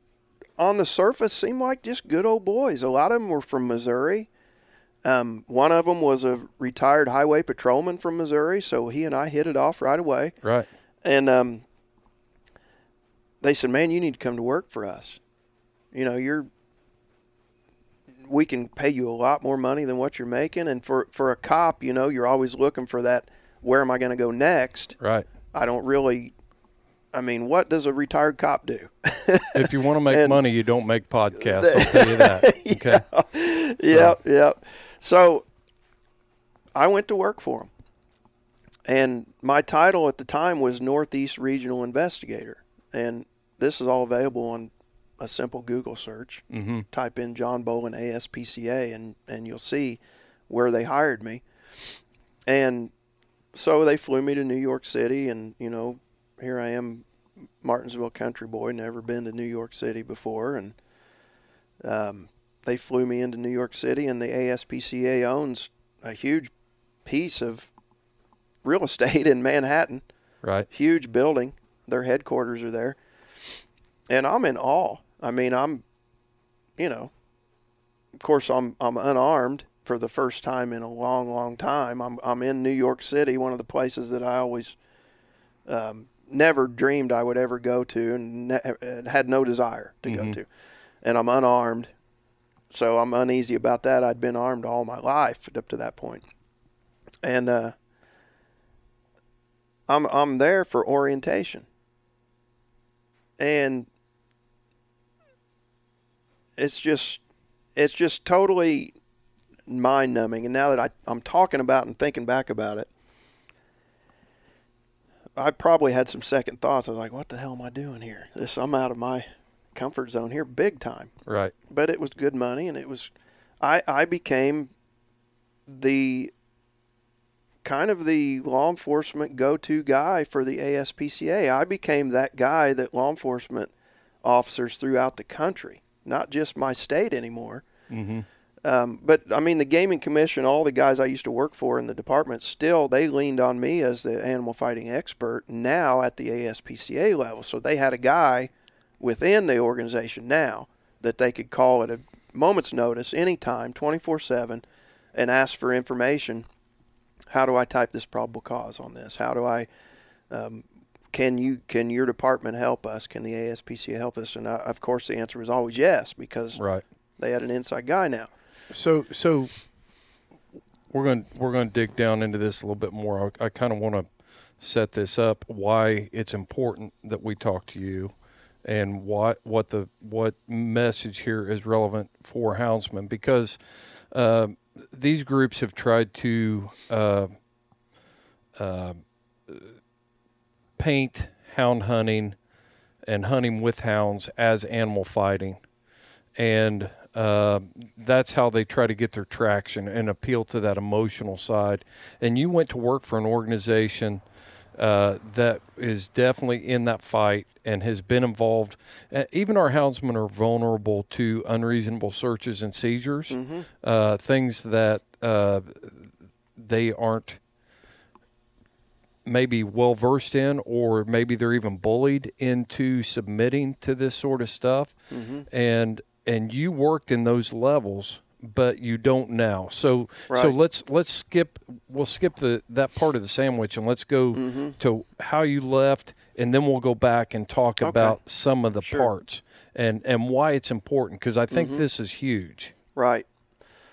on the surface seemed like just good old boys. A lot of them were from Missouri. Um, one of them was a retired highway patrolman from Missouri, so he and I hit it off right away. right. And um, they said, "Man, you need to come to work for us. You know, you're we can pay you a lot more money than what you're making. And for for a cop, you know, you're always looking for that. Where am I going to go next? Right. I don't really. I mean, what does a retired cop do? If you want to make And- money, you don't make podcasts. I'll tell you that. Okay. yep, yep. So I went to work for him. And my title at the time was Northeast Regional Investigator. And this is all available on a simple Google search. Mm-hmm. Type in John Bolin ASPCA and, and you'll see where they hired me. And so they flew me to New York City and, you know, here I am, Martinsville country boy, never been to New York City before and um, they flew me into New York City, and the ASPCA owns a huge piece of real estate in Manhattan, Right. huge building. Their headquarters are there, and I'm in awe. I mean, I'm, you know, of course, I'm I'm unarmed for the first time in a long, long time. I'm I'm in New York City, one of the places that I always um, never dreamed I would ever go to, and ne- and had no desire to go Mhm. to. And I'm unarmed, so I'm uneasy about that. I'd been armed all my life up to that point, and uh, I'm I'm there for orientation, and it's just it's just totally mind numbing. And now that I, I'm talking about and thinking back about it, I probably had some second thoughts. I was like, "What the hell am I doing here? This I'm out of my comfort zone here, big time." Right. But it was good money, and it was. I I became the kind of the law enforcement go-to guy for the ASPCA. I became that guy that law enforcement officers throughout the country, not just my state anymore. Mm-hmm. Um, but I mean, the gaming commission, all the guys I used to work for in the department, still they leaned on me as the animal fighting expert. Now at the ASPCA level, so they had a guy within the organization now that they could call at a moment's notice, anytime, twenty four seven, and ask for information. How do I type this probable cause on this? How do I um, can you can your department help us? Can the ASPCA help us? And uh, of course, the answer was always yes because Right. they had an inside guy now. So so we're going to we're going to dig down into this a little bit more. I, I kind of want to set this up why it's important that we talk to you and what what the what message here is relevant for houndsmen because uh, these groups have tried to uh, uh, paint hound hunting and hunting with hounds as animal fighting and uh, that's how they try to get their traction and appeal to that emotional side. And you went to work for an organization uh, that is definitely in that fight and has been involved. Uh, even our houndsmen are vulnerable to unreasonable searches and seizures, uh, things that uh, they aren't maybe well versed in, or maybe they're even bullied into submitting to this sort of stuff. And and you worked in those levels, but you don't now. So so let's let's skip we'll skip the that part of the sandwich and let's go Mm-hmm. to how you left, and then we'll go back and talk Okay. about some of the Sure. parts and and why it's important because I Mm-hmm. think this is huge. Right.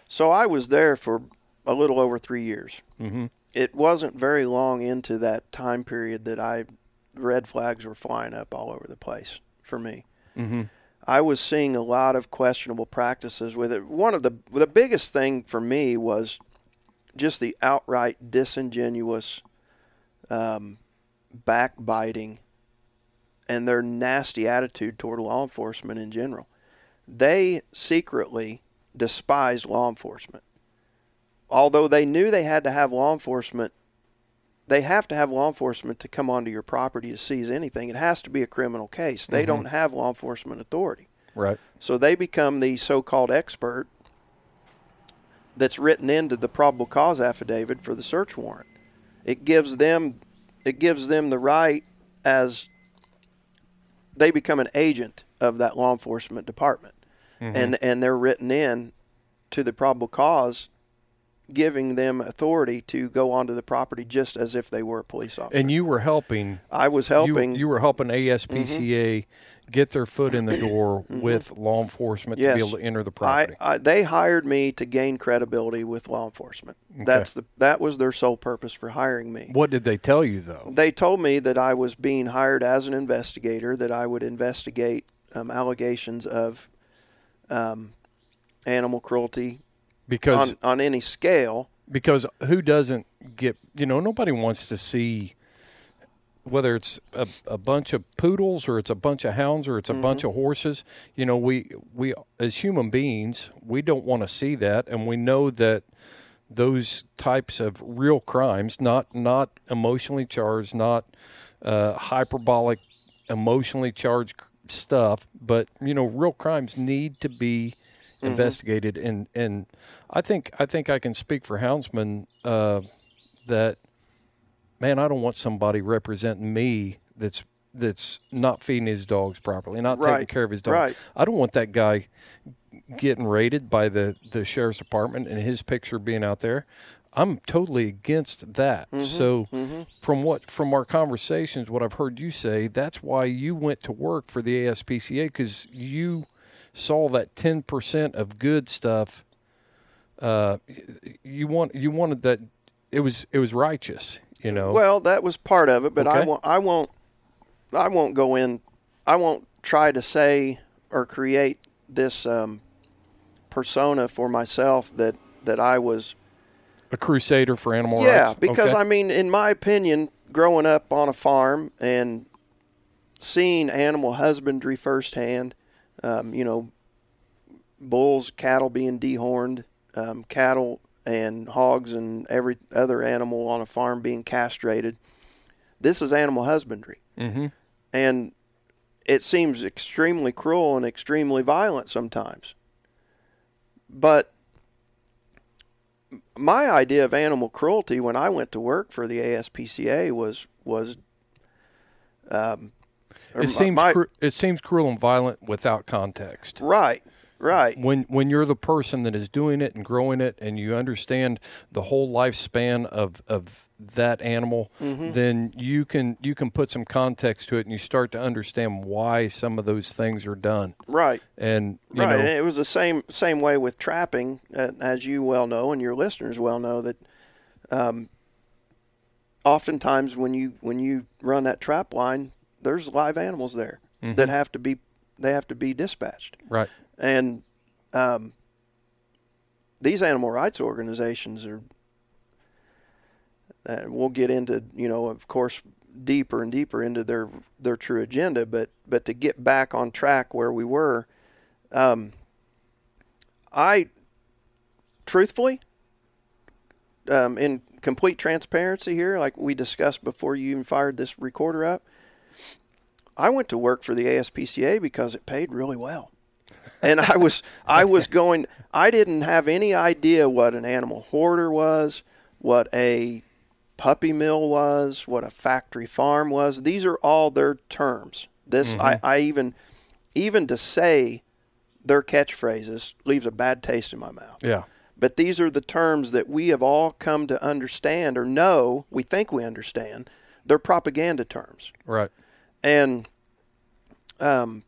So I was there for a little over three years. Mm-hmm. It wasn't very long into that time period that I red flags were flying up all over the place for me. I was seeing a lot of questionable practices with it. One of the the biggest thing for me was just the outright disingenuous um, backbiting and their nasty attitude toward law enforcement in general. They secretly despised law enforcement. Although they knew they had to have law enforcement, they have to have law enforcement to come onto your property to seize anything. It has to be a criminal case. They mm-hmm. don't have law enforcement authority. Right. So they become the so called expert that's written into the probable cause affidavit for the search warrant. It gives them it gives them the right as they become an agent of that law enforcement department. Mm-hmm. And and they're written in to the probable cause giving them authority to go onto the property just as if they were a police officer. And you were helping I was helping You, were helping ASPCA get their foot in the door with law enforcement to be able to enter the property. I, they hired me to gain credibility with law enforcement. That's the that was their sole purpose for hiring me. what did they tell you though? They told me that I was being hired as an investigator, that I would investigate um, allegations of um, animal cruelty Because on, on any scale. because who doesn't get you know nobody wants to see whether it's a, a bunch of poodles or it's a bunch of hounds or it's a bunch of horses. You know we we as human beings we don't want to see that. And we know that those types of real crimes not not emotionally charged not uh, hyperbolic emotionally charged stuff but you know real crimes need to be investigated. And and I think I think I can speak for houndsmen uh, that man I don't want somebody representing me that's that's not feeding his dogs properly not taking care of his dog. Right. I don't want that guy getting raided by the the sheriff's department and his picture being out there. I'm totally against that. Mm-hmm, so from what from our conversations what I've heard you say that's why you went to work for the ASPCA cuz you saw that 10% of good stuff uh you want you wanted that it was it was righteous, you know. Well, that was part of it, but I won't. I won't. I won't go in. I won't try to say or create this um, persona for myself that that I was. a crusader for animal rights. yeah, because Okay. I mean, in my opinion, growing up on a farm and seeing animal husbandry firsthand, um, you know, bulls, cattle being dehorned, um, cattle and hogs and every other animal on a farm being castrated. This is animal husbandry. Mm-hmm. And it seems extremely cruel and extremely violent sometimes. But my idea of animal cruelty when I went to work for the ASPCA was was um, or my- It seems my- cru- it seems cruel and violent without context. Right. Right. When when you're the person that is doing it and growing it, and you understand the whole lifespan of of that animal, Mm-hmm. then you can you can put some context to it, and you start to understand why some of those things are done. Right. And you right. know, and it was the same same way with trapping, uh, as you well know, and your listeners well know that. Um, oftentimes, when you when you run that trap line, there's live animals there that have to be they have to be dispatched, right. and um, these animal rights organizations are. Uh, we'll get into you know of course deeper and deeper into their their true agenda, but but to get back on track where we were, um, I truthfully, um, in complete transparency here, like we discussed before you even fired this recorder up, I went to work for the ASPCA because it paid really well. And I was I was going I didn't have any idea what an animal hoarder was, what a puppy mill was, what a factory farm was. These are all their terms. This I, mm-hmm. I even even to say their catchphrases leaves a bad taste in my mouth. Yeah. But these are the terms that we have all come to understand or know, we think we understand. They're propaganda terms. Right. And um,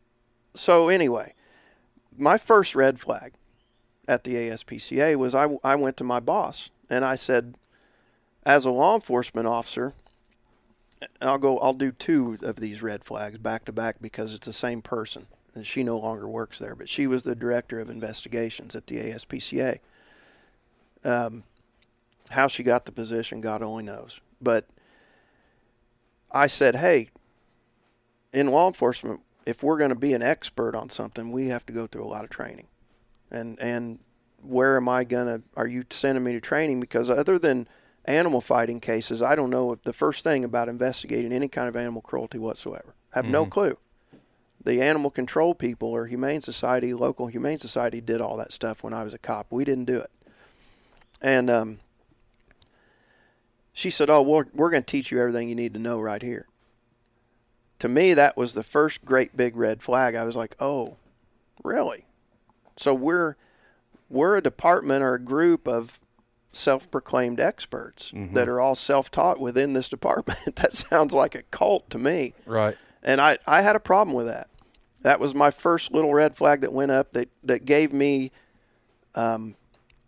so, anyway, my first red flag at the ASPCA was I, I went to my boss and I said, as a law enforcement officer, I'll go. I'll do two of these red flags back to back because it's the same person, and she no longer works there. But she was the director of investigations at the ASPCA. Um, how she got the position, God only knows. But I said, "Hey, in law enforcement, if we're going to be an expert on something, we have to go through a lot of training. And and where am I going to? Are you sending me to training? Because other than animal fighting cases, I don't know if the first thing about investigating any kind of animal cruelty whatsoever. I have no clue. The animal control people or Humane Society, local Humane Society, did all that stuff when I was a cop. We didn't do it. And um, she said, "Oh, we're, we're going to teach you everything you need to know right here." To me, that was the first great big red flag. I was like, "Oh, really?" So we're we're a department or a group of self-proclaimed experts that are all self-taught within this department. that sounds like a cult to me. Right. And I, I had a problem with that. That was my first little red flag that went up that, that gave me, um,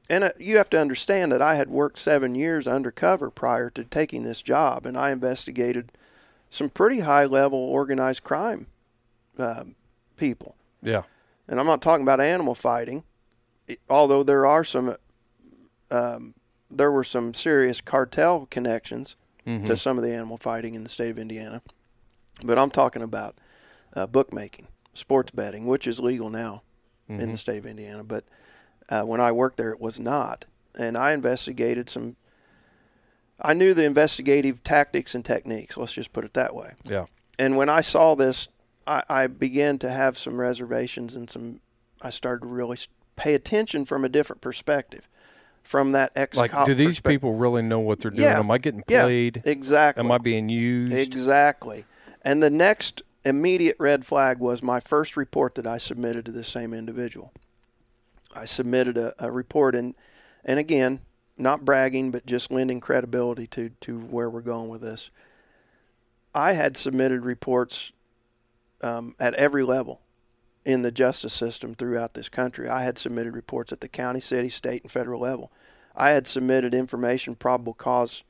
and uh, you have to understand that I had worked seven years undercover prior to taking this job, and I investigated some pretty high level organized crime um, people. Yeah. And I'm not talking about animal fighting, although there are some, um, there were some serious cartel connections to some of the animal fighting in the state of Indiana. But I'm talking about uh, bookmaking, sports betting, which is legal now in the state of Indiana. But uh, when I worked there, it was not. And I investigated some. I knew the investigative tactics and techniques. Let's just put it that way Yeah. and when I saw this, I, I began to have some reservations and some. I started to really pay attention from a different perspective, from that ex. Like, do these people really know what they're doing? Yeah. Am I getting played? Yeah, exactly. Am I being used? Exactly. And the next immediate red flag was my first report that I submitted to the same individual. I submitted a, a report, and and again, not bragging, but just lending credibility to to where we're going with this. I had submitted reports um, at every level in the justice system throughout this country. I had submitted reports at the county, city, state, and federal level. I had submitted information, probable cause,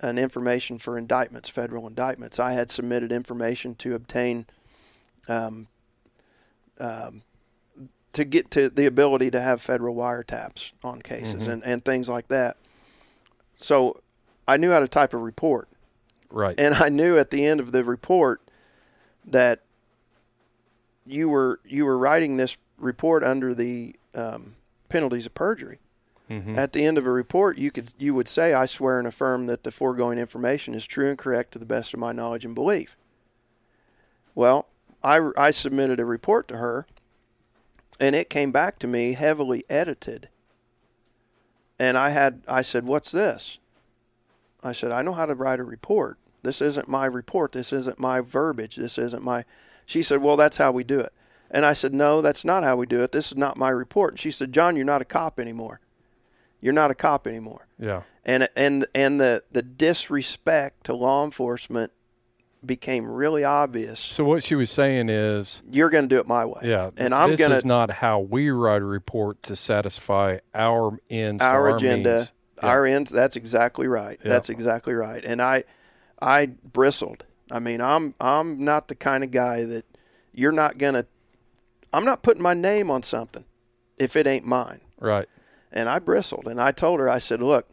and information for indictments, federal indictments. I had submitted information to obtain, um, um, to get to the ability to have federal wiretaps on cases and, and things like that. So I knew how to type a report. right. And I knew at the end of the report that you were you were writing this report under the um, penalties of perjury. At the end of a report, you could you would say, "I swear and affirm that the foregoing information is true and correct to the best of my knowledge and belief." Well, I I submitted a report to her, and it came back to me heavily edited. And I had I said, "What's this?" I said, I know how to write a report. This isn't my report. This isn't my verbiage. This isn't my. She said, Well, that's how we do it. And I said, No, that's not how we do it. This is not my report. And she said, John, you're not a cop anymore. You're not a cop anymore. Yeah. And and and the, the disrespect to law enforcement became really obvious. So what she was saying is, You're going to do it my way. yeah, And I'm this is not how we write a report to satisfy our ends, our our agenda, means. Yeah. our ends. That's exactly right. Yeah. That's exactly right. And I, I bristled. I mean, I'm I'm not the kind of guy that you're not gonna. I'm not putting my name on something if it ain't mine. right. And I bristled, and I told her, I said, look.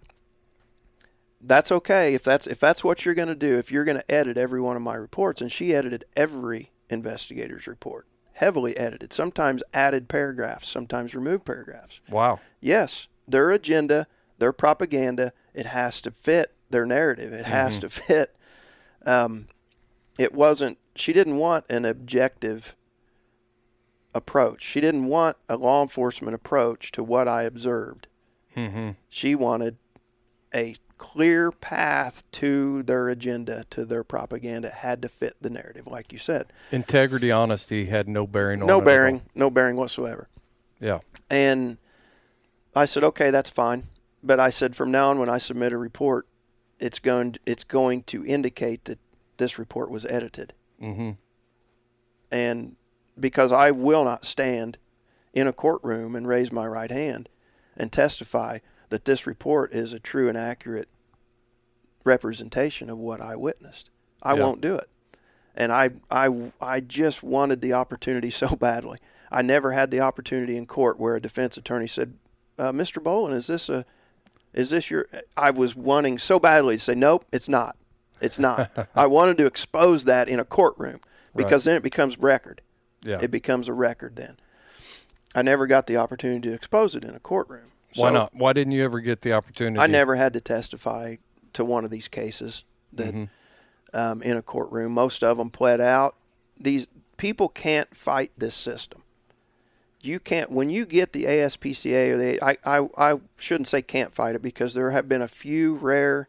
That's okay if that's if that's what you're going to do. If you're going to edit every one of my reports, and she edited every investigator's report, heavily edited. Sometimes added paragraphs, sometimes removed paragraphs. Wow. Yes, their agenda, their propaganda, it has to fit their narrative. It has to fit. Um, it wasn't. She didn't want an objective approach. She didn't want a law enforcement approach to what I observed. Mm-hmm. She wanted a clear path to their agenda, to their propaganda. It had to fit the narrative, like you said. Integrity, honesty had no bearing No bearing, no bearing whatsoever. Yeah. And I said, okay, that's fine. But I said, from now on, when I submit a report, it's going it's going to indicate that this report was edited. Mm-hmm. And because I will not stand in a courtroom and raise my right hand and testify that this report is a true and accurate representation of what I witnessed. I Yeah. won't do it. And I, I, I just wanted the opportunity so badly. I never had the opportunity in court where a defense attorney said, uh, "Mr. Bolin, is this a, is this your?" I was wanting so badly to say, "Nope, it's not. It's not." I wanted to expose that in a courtroom because then it becomes record. Yeah. It becomes a record then. I never got the opportunity to expose it in a courtroom. Why So not? Why didn't you ever get the opportunity? I never had to testify to one of these cases that Mm-hmm. um, in a courtroom. Most of them pled out. These people can't fight this system. You can't when you get the ASPCA or the I, I I shouldn't say can't fight it because there have been a few rare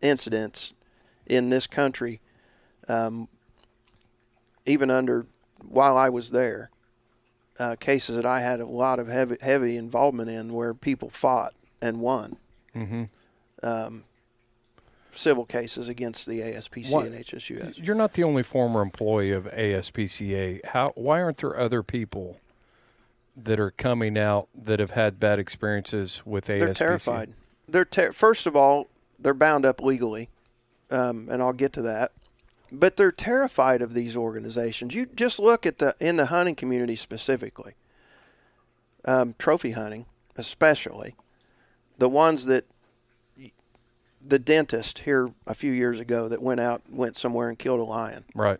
incidents in this country, um, even under while I was there, uh, cases that I had a lot of heavy heavy involvement in where people fought and won Mm-hmm. um, civil cases against the ASPCA What- and HSUS. You're not the only former employee of ASPCA. How? Why aren't there other people that are coming out that have had bad experiences with ASPCA? They're terrified. They're ter- first of all, they're bound up legally, um, and I'll get to that. But they're terrified of these organizations. You just look at the in the hunting community specifically, um, trophy hunting especially, the ones that the dentist here a few years ago that went out went somewhere and killed a lion. Right.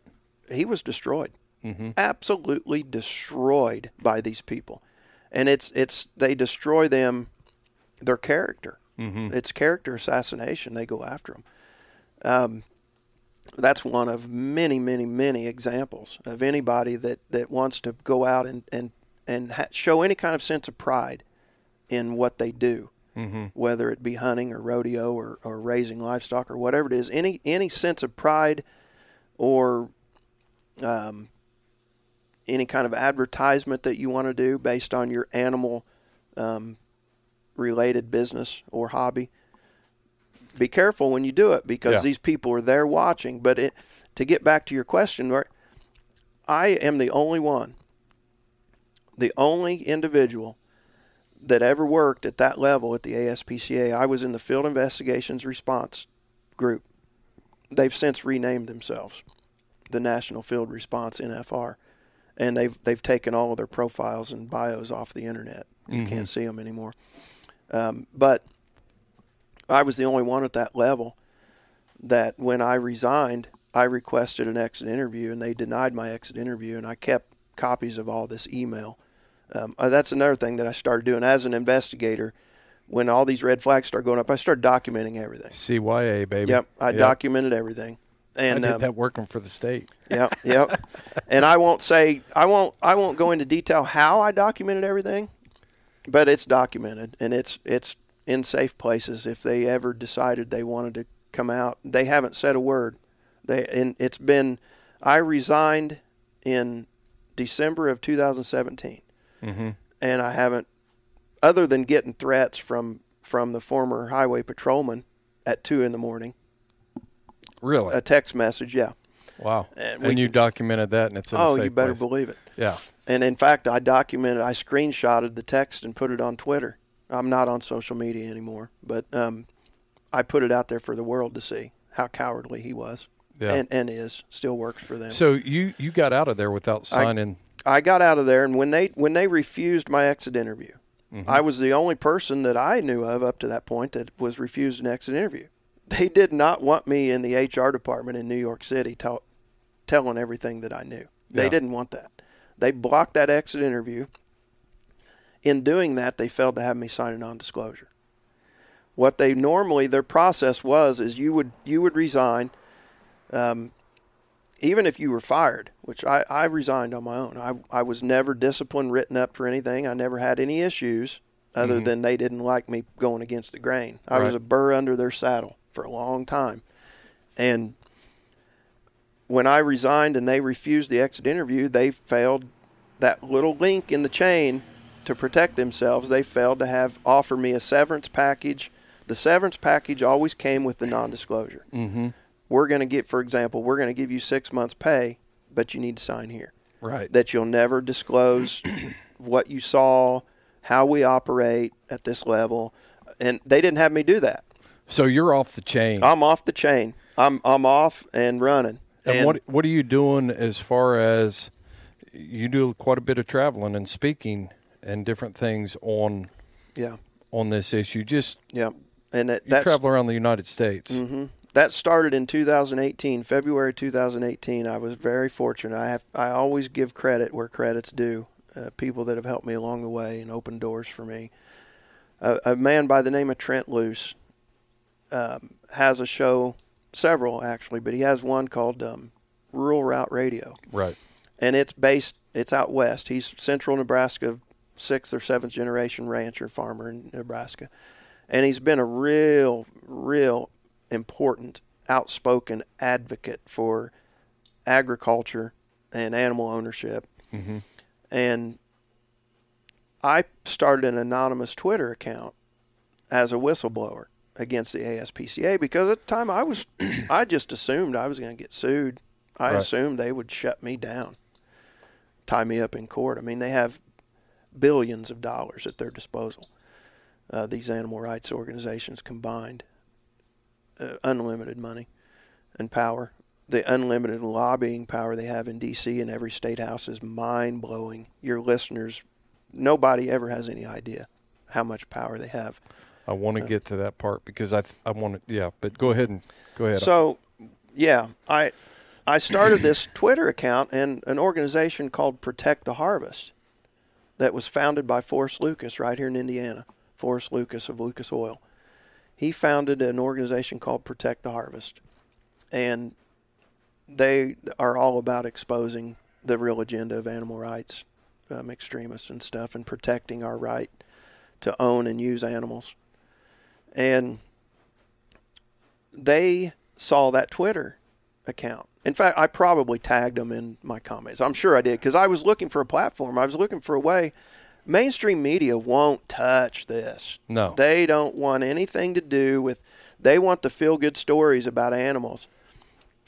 he was destroyed, Mm-hmm. absolutely destroyed by these people, and it's it's they destroy them, their character. Mm-hmm. It's character assassination. They go after them. Um, that's one of many, many, many examples of anybody that, that wants to go out and and and ha- show any kind of sense of pride in what they do, Mm-hmm. whether it be hunting or rodeo or, or raising livestock or whatever it is. Any any sense of pride or um, any kind of advertisement that you want to do based on your animal um, related business or hobby. Be careful when you do it because Yeah. these people are there watching. But it, to get back to your question, I am the only one, the only individual that ever worked at that level at the ASPCA. I was in the Field Investigations Response Group. They've since renamed themselves the National Field Response NFR, and they've they've taken all of their profiles and bios off the internet. You can't see them anymore. Um, but I was the only one at that level that when I resigned, I requested an exit interview, and they denied my exit interview, and I kept copies of all this email. Um, uh, that's another thing that I started doing as an investigator. When all these red flags started going up, I started documenting everything. CYA baby. Yep, I documented everything. I And did um, that working for the state. Yep, yep. and I won't say I won't I won't go into detail how I documented everything, but it's documented and it's it's in safe places. If they ever decided they wanted to come out, they haven't said a word. They and it's been I resigned in December of 2017, mm-hmm. and I haven't, other than getting threats from from the former highway patrolman at two in the morning, Really? a text message. Yeah. Wow. And And, you can- documented that, and it's in a Oh, you better place. believe it. Yeah. And in fact, I documented, I screenshotted the text and put it on Twitter. I'm not on social media anymore, but um, I put it out there for the world to see how cowardly he was Yeah. and, and is. Still works for them. so you you got out of there without signing. I got out of there, and when they when they refused my exit interview, Mm-hmm. I was the only person that I knew of up to that point that was refused an exit interview. They did not want me in the HR department in New York City tell, telling everything that I knew. They Yeah. didn't want that. They blocked that exit interview. In doing that, they failed to have me sign a non-disclosure. What they normally their process was is you would you would resign. Um, even if you were fired, which I, I resigned on my own, I, I was never disciplined, written up for anything. I never had any issues other than they didn't like me going against the grain. I was a burr under their saddle for a long time. And when I resigned and they refused the exit interview, they failed that little link in the chain to protect themselves. They failed to have offer me a severance package. The severance package always came with the non-disclosure Mm-hmm. we're going to get, for example, we're going to give you six months' pay, but you need to sign here Right. that you'll never disclose what you saw, how we operate at this level, and they didn't have me do that. So you're off the chain. I'm off the chain. I'm I'm off and running. and, what what are you doing as far as you do quite a bit of traveling and speaking and different things on Yeah, on this issue? Just yeah, and that you that's travel around the United States. hmm That started in 2018, February 2018. I was very fortunate. I have I always give credit where credit's due. Uh, people that have helped me along the way and opened doors for me. A, a man by the name of Trent Loos um, has a show, several actually, but he has one called um, Rural Route Radio, Right. and it's based. It's out west. He's central Nebraska, sixth or seventh generation rancher farmer in Nebraska, and he's been a real, real important, outspoken advocate for agriculture and animal ownership. Mm-hmm. And I started an anonymous Twitter account as a whistleblower against the ASPCA because at the time I was, I just assumed I was going to get sued. I Right. assumed they would shut me down, tie me up in court. I mean, they have billions of dollars at their disposal. Uh, these animal rights organizations combined, uh, unlimited money and power. The unlimited lobbying power they have in D.C. and every state house is mind blowing. Your listeners, nobody ever has any idea how much power they have. I want to get to that part because I th- I want to yeah. But go ahead and go ahead. So, yeah, I I started this Twitter account and an organization called Protect the Harvest that was founded by Forrest Lucas right here in Indiana. Forrest Lucas of Lucas Oil. He founded an organization called Protect the Harvest, and they are all about exposing the real agenda of animal rights um, extremists and stuff, and protecting our right to own and use animals. And they saw that Twitter account. In fact, I probably tagged them in my comments. I'm sure I did because I was looking for a platform. I was looking for a way. Mainstream media won't touch this. No. They don't want anything to do with. They want the feel good stories about animals.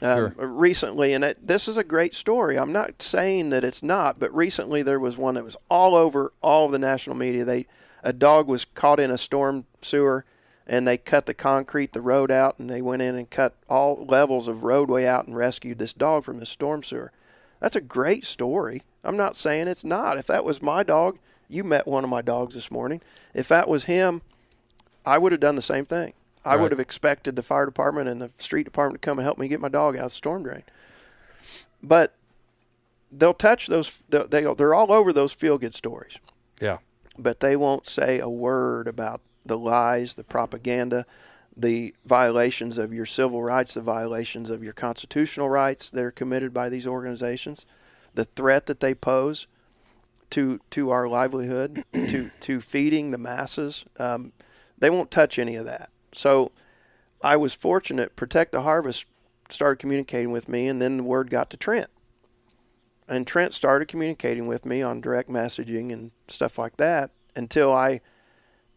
Um, Recently, and it, this is a great story. I'm not saying that it's not, but recently there was one that was all over all of the national media. They a dog was caught in a storm sewer, and they cut the concrete, the road out, and they went in and cut all levels of roadway out and rescued this dog from the storm sewer. That's a great story. I'm not saying it's not. If that was my dog, you met one of my dogs this morning. If that was him, I would have done the same thing. I Right. would have expected the fire department and the street department to come and help me get my dog out of the storm drain. But they'll touch those. They'll- they're all over those feel good stories, yeah. but they won't say a word about the lies, the propaganda, the violations of your civil rights, the violations of your constitutional rights that are committed by these organizations, the threat that they pose to to our livelihood, to to feeding the masses. Um, they won't touch any of that. So I was fortunate. Protect the Harvest started communicating with me, and then the word got to Trent. and Trent started communicating with me on direct messaging and stuff like that until I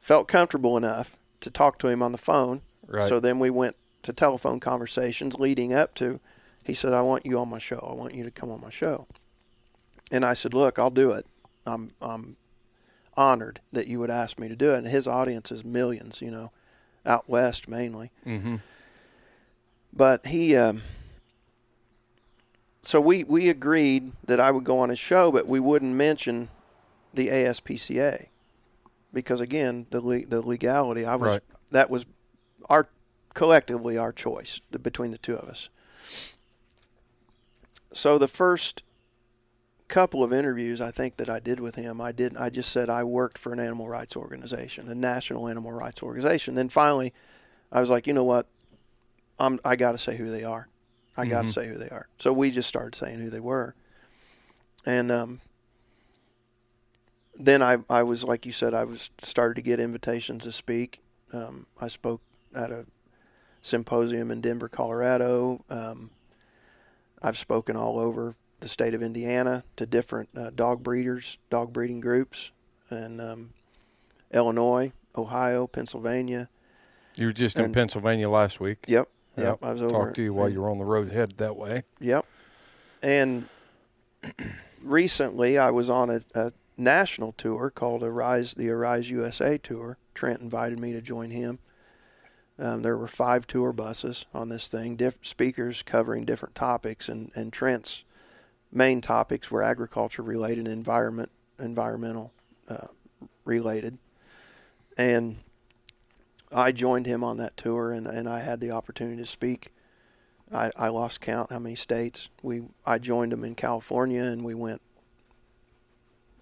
felt comfortable enough to talk to him on the phone. Right. So then we went to telephone conversations leading up to. He said, "I want you on my show. I want you to come on my show." And I said, "Look, I'll do it. I'm I'm honored that you would ask me to do it." And his audience is millions, you know, out west mainly. Mm-hmm. But he, um, so we we agreed that I would go on his show, but we wouldn't mention the ASPCA because again, the le- the legality. I was Right. that was our collectively our choice the, between the two of us. So the first couple of interviews I think that I did with him, I did I just said I worked for an animal rights organization, a national animal rights organization. Then finally, I was like, you know what, I'm I got to say who they are. I got to Mhm. say who they are. So we just started saying who they were, and um, then I I was like you said I was started to get invitations to speak. Um, I spoke at a symposium in Denver, Colorado. Um, I've spoken all over the state of Indiana to different uh, dog breeders, dog breeding groups, and um, Illinois, Ohio, Pennsylvania. You were just in Pennsylvania last week. Yep, yep. I was over. Talked to you while and- you were on the road headed that way. Yep. And recently, I was on a, a national tour called Arise the Arise USA tour. Trent invited me to join him. Um, there were five tour buses on this thing, diff- speakers covering different topics, and, and Trent's main topics were agriculture related, environment, environmental uh, related, and I joined him on that tour, and, and I had the opportunity to speak I, I lost count how many states we I joined him in California and we went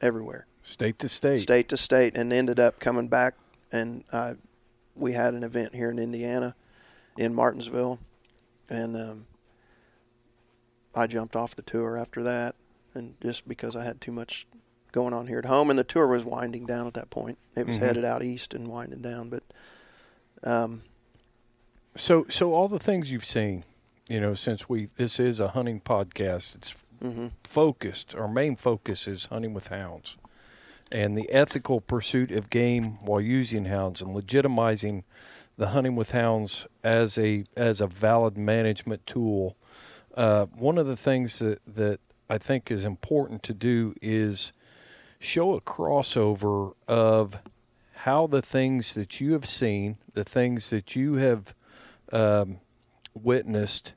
everywhere State to state. state to state and ended up coming back and uh, we had an event here in Indiana in Martinsville and um, I jumped off the tour after that and just because I had too much going on here at home and the tour was winding down at that point it was Mhm. headed out east and winding down but um, So, so all the things you've seen, you know, since we this is a hunting podcast, it's mhm. focused. Our main focus is hunting with hounds, and the ethical pursuit of game while using hounds, and legitimizing the hunting with hounds as a as a valid management tool. Uh, one of the things that that I think is important to do is show a crossover of how the things that you have seen, the things that you have um, witnessed,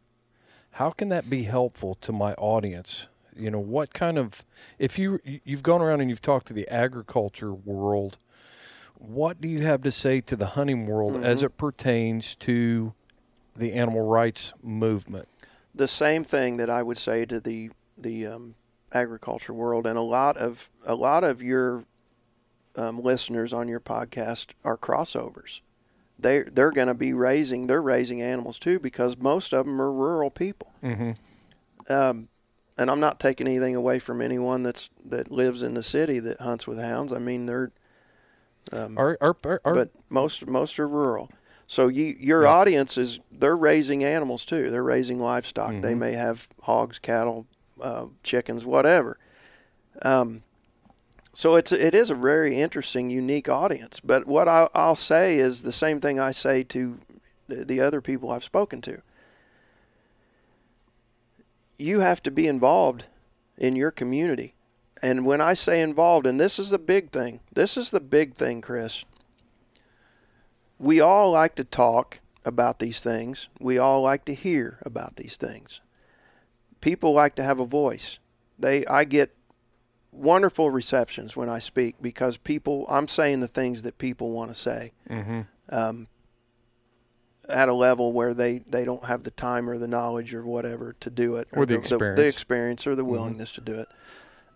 how can that be helpful to my audience? You know, what kind of if you you've gone around and you've talked to the agriculture world, what do you have to say to the hunting world as it pertains to the animal rights movement? the same thing that I would say to the the um, agriculture world, and a lot of a lot of your um, listeners on your podcast are crossovers. They they're going to be raising they're raising animals too because most of them are rural people. Mm-hmm. Um, and I'm not taking anything away from anyone that's that lives in the city that hunts with hounds. I mean they're um, Our, our, our, but most most are rural. So you your Yeah. audience is they're raising animals too. They're raising livestock. They Mhm. may have hogs, cattle, uh, chickens, whatever. Um, so it's it is a very interesting, unique audience. But what I, I'll say is the same thing I say to the the other people I've spoken to. You have to be involved in your community. And when I say involved, and this is the big thing, this is the big thing, Chris. We all like to talk about these things. We all like to hear about these things. People like to have a voice. They I get wonderful receptions when I speak because people I'm saying the things that people want to say Mhm. um, at a level where they, they don't have the time or the knowledge or whatever to do it Or the the, experience. experience or the willingness to do it.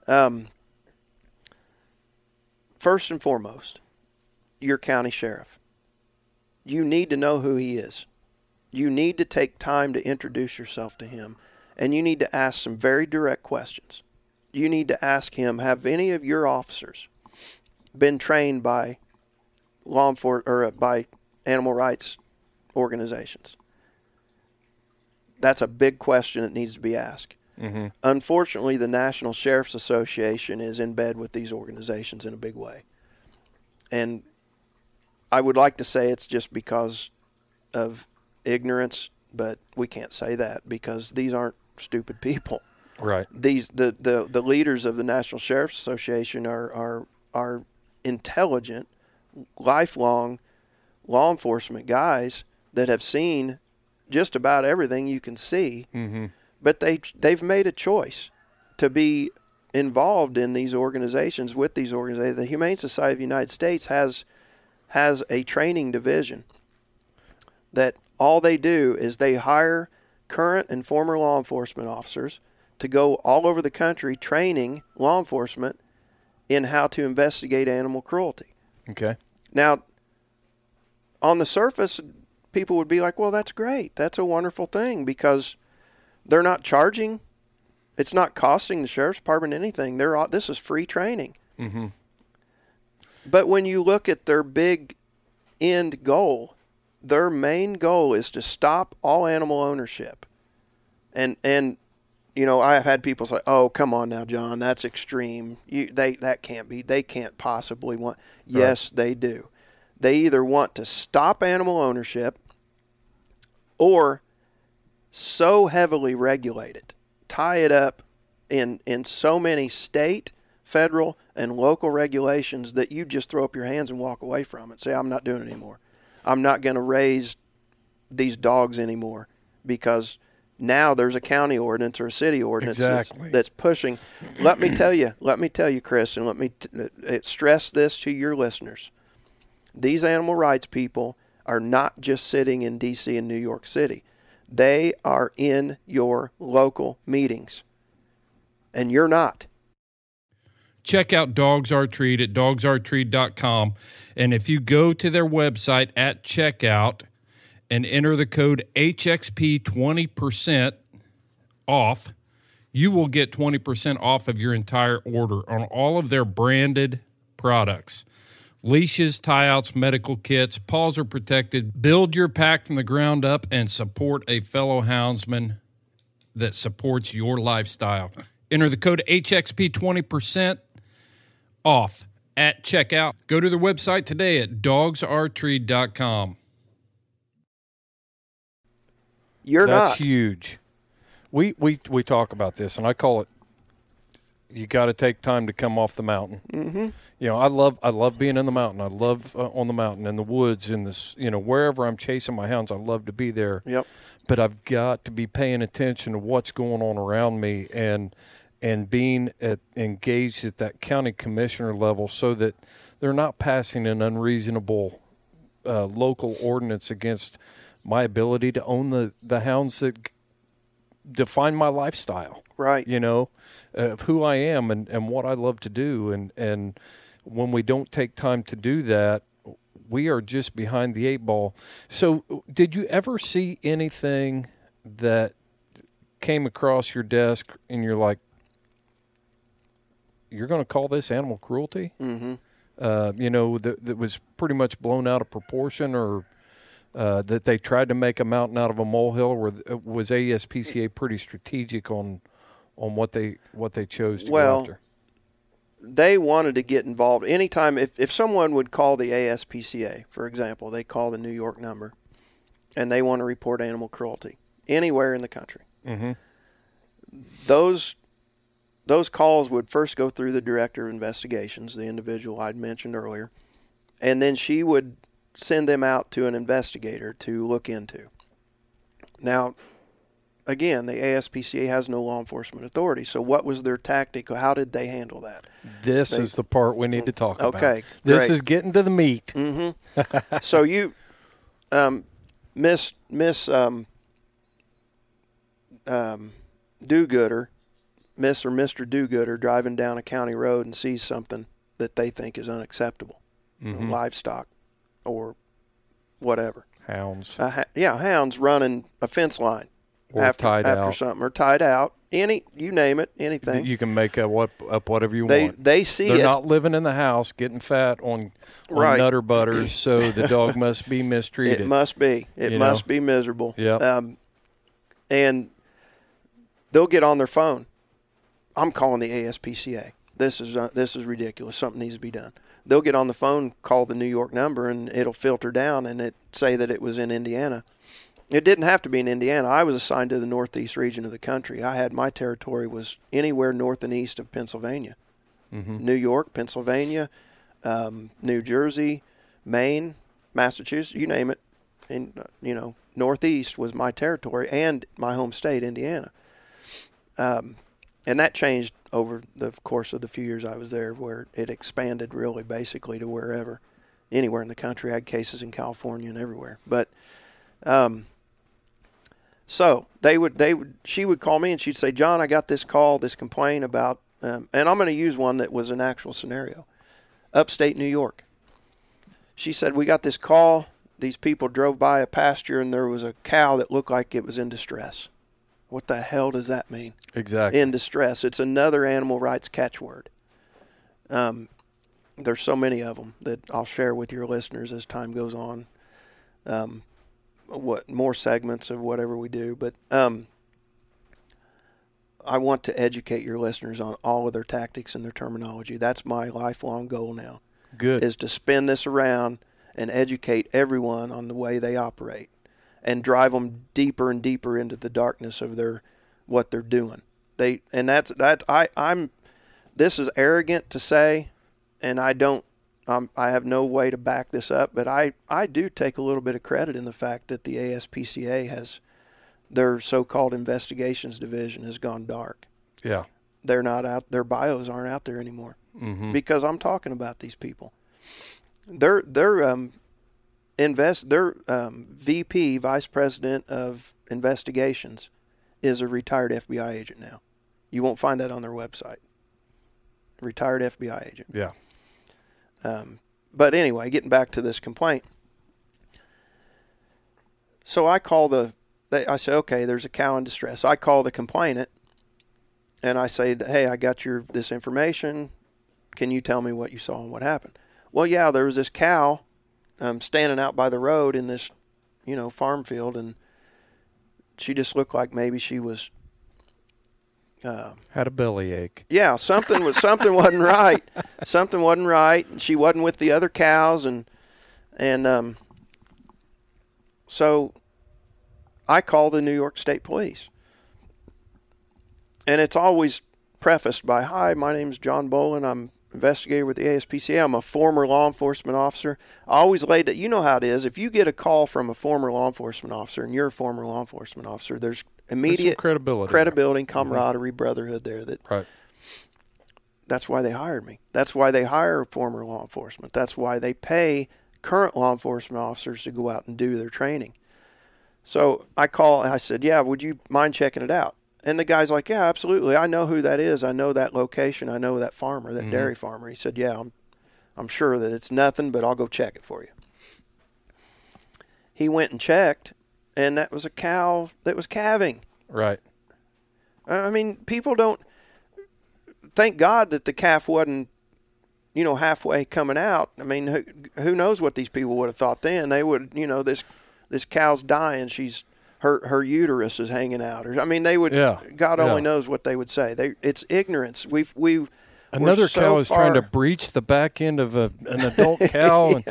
Um, first and foremost, your county sheriff. You need to know who he is. You need to take time to introduce yourself to him, and you need to ask some very direct questions. You need to ask him Have any of your officers been trained by law enforcement or uh, by animal rights organizations? That's a big question that needs to be asked. Unfortunately, the National Sheriff's Association is in bed with these organizations in a big way. And I would like to say it's just because of ignorance, but we can't say that because these aren't stupid people. Right. These the, the, the leaders of the National Sheriff's Association are are are intelligent, lifelong law enforcement guys that have seen just about everything you can see. Mm-hmm. But they they've made a choice to be involved in these organizations with these organizations. The Humane Society of the United States has has a training division that all they do is they hire current and former law enforcement officers to go all over the country training law enforcement in how to investigate animal cruelty. Okay. Now, on the surface, people would be like, well, that's great. That's a wonderful thing because they're not charging. It's not costing the sheriff's department anything. They're all, this is free training. Mm-hmm. But when you look at their big end goal, their main goal is to stop all animal ownership. And and you know, I have had people say, "Oh, come on now, John, that's extreme. You they that can't be. They can't possibly want." Yes, they do. They either want to stop animal ownership or so heavily regulate it, tie it up in in so many state, federal, and local regulations that you just throw up your hands and walk away from it. Say, I'm not doing it anymore. I'm not going to raise these dogs anymore because now there's a county ordinance or a city ordinance that's- Exactly. that's, pushing. Let me tell you, let me tell you, Chris, and let me t- uh, stress this to your listeners. These animal rights people are not just sitting in D.C. and New York City. They are in your local meetings, and you're not. check out Dogs Are Treat at dogsaretreat.com. And if you go to their website at checkout and enter the code HXP 20% off, you will get 20% off of your entire order on all of their branded products. Leashes, tie outs, medical kits, paws are protected. Build your pack from the ground up and support a fellow houndsman that supports your lifestyle. Enter the code HXP 20% off at checkout. Go to their website today at dogsaretreat.com. You're That's not. huge. We we we talk about this, and I call it. You got to take time to come off the mountain. Mm-hmm. You know, I love I love being in the mountain. I love uh, on the mountain in the woods in this. You know, wherever I'm chasing my hounds, I love to be there. Yep. But I've got to be paying attention to what's going on around me and and being at, engaged at that county commissioner level, so that they're not passing an unreasonable uh, local ordinance against my ability to own the, the hounds that define my lifestyle, Right. you know, of who I am and, and what I love to do. And, and when we don't take time to do that, we are just behind the eight ball. So, did you ever see anything that came across your desk and you're like, you're going to call this animal cruelty? Mm-hmm. uh, you know, that, that was pretty much blown out of proportion or uh, that they tried to make a mountain out of a molehill or was ASPCA pretty strategic on on what they what they chose to Well, go after? they wanted to get involved anytime if, if someone would call the ASPCA, for example, they call the New York number and they want to report animal cruelty anywhere in the country. Mm-hmm. Those those calls would first go through the director of investigations, the individual I'd mentioned earlier, and then she would send them out to an investigator to look into. Now, again, the ASPCA has no law enforcement authority. So, what was their tactic? How did they handle that? This They- is the part we need to talk about. Okay, This is getting to the meat. Mm-hmm. so you, um, Miss Miss um, um, Do-Gooder, Miss or Mister Do-Gooder, driving down a county road and sees something that they think is unacceptable, Mhm. livestock, or whatever. Hounds. Uh, ha- yeah, hounds running a fence line Or after tied after out. something or tied out. Any you name it, anything. You can make up, what, up whatever you they want. they see They're it. not living in the house getting fat on, on Right. nutter butters, so the dog must be mistreated. It must be. It you must know? be miserable. Yep. Um, and they'll get on their phone. I'm calling the ASPCA. This is uh, this is ridiculous. Something needs to be done. They'll get on the phone, call the New York number, and it'll filter down and it say that it was in Indiana. It didn't have to be in Indiana. I was assigned to the northeast region of the country. I had my territory was anywhere north and east of Pennsylvania, New York, Pennsylvania, um, New Jersey, Maine, Massachusetts, you name it. And uh, you know, northeast was my territory and my home state, Indiana. Um, and that changed over the course of the few years I was there, where it expanded really basically to wherever, anywhere in the country. I had cases in California and everywhere. But um, so they would they would she would call me and she'd say, John, I got this call, this complaint about, um, and I'm going to use one that was an actual scenario, upstate New York. She said, we got this call. These people drove by a pasture and there was a cow that looked like it was in distress. What the hell does that mean? Exactly. in distress. It's another animal rights catchword. Um, there's so many of them that I'll share with your listeners as time goes on. Um, what more segments of whatever we do, but um, I want to educate your listeners on all of their tactics and their terminology. That's my lifelong goal now Good. is to spin this around and educate everyone on the way they operate and drive them deeper and deeper into the darkness of their what they're doing. They and that's that I I'm this is arrogant to say and I don't um, I have no way to back this up, but I, I do take a little bit of credit in the fact that the ASPCA has their so-called investigations division has gone dark. yeah. They're not out. Their bios aren't out there anymore because I'm talking about these people. Their their um, invest their um, VP, Vice President of Investigations, is a retired FBI agent now. You won't find that on their website. Retired FBI agent. Yeah. Um, but anyway, getting back to this complaint. So I call the, they, I say, okay, there's a cow in distress. I call the complainant, and I say, hey, I got your this information. Can you tell me what you saw and what happened? Well, yeah, there was this cow um, standing out by the road in this, you know, farm field, and she just looked like maybe she was uh, Had a bellyache. yeah, something was something wasn't right. Something wasn't right. And she wasn't with the other cows, and and um, so I call the New York State Police, and it's always prefaced by, "Hi, my name's John Bolin. I'm investigator with the ASPCA. I'm a former law enforcement officer. I always laid that. You know how it is. If you get a call from a former law enforcement officer, and you're a former law enforcement officer, there's immediate credibility. credibility, mm-hmm. camaraderie, brotherhood there that Right. that's why they hired me. That's why they hire former law enforcement. That's why they pay current law enforcement officers to go out and do their training. So I call I said, Yeah, would you mind checking it out? And the guy's like, Yeah, absolutely. I know who that is. I know that location. I know that farmer, that mm-hmm. dairy farmer. He said, Yeah, I'm I'm sure that it's nothing, but I'll go check it for you. He went and checked, and that was a cow that was calving. Right. I mean, people don't. Thank God that the calf wasn't, you know, halfway coming out. I mean, who, who knows what these people would have thought then? They would, you know, this this cow's dying. She's her her uterus is hanging out. Or I mean, they would. Yeah, God only yeah. knows what they would say. They it's ignorance. We've we. Another so cow is trying to breach the back end of a, an adult cow, and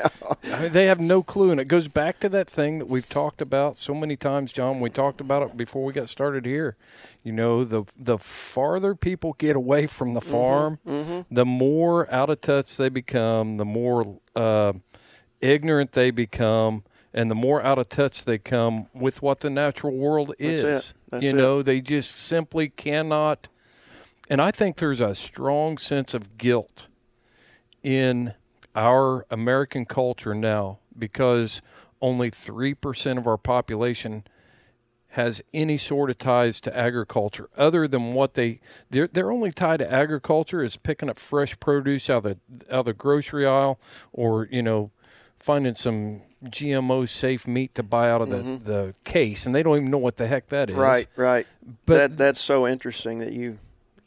I mean, they have no clue. And it goes back to that thing that we've talked about so many times, John. We talked about it before we got started here. You know, the the farther people get away from the Mm-hmm, farm, the more out of touch they become, the more uh, ignorant they become, and the more out of touch they come with what the natural world That's is. it. That's you it. know, they just simply cannot. And I think there's a strong sense of guilt in our American culture now because only 3% of our population has any sort of ties to agriculture other than what they they're, they're only tied to agriculture is picking up fresh produce out of the out of the grocery aisle or you know finding some GMO safe meat to buy out of the, the case and they don't even know what the heck that is Right, right. But- that that's so interesting that you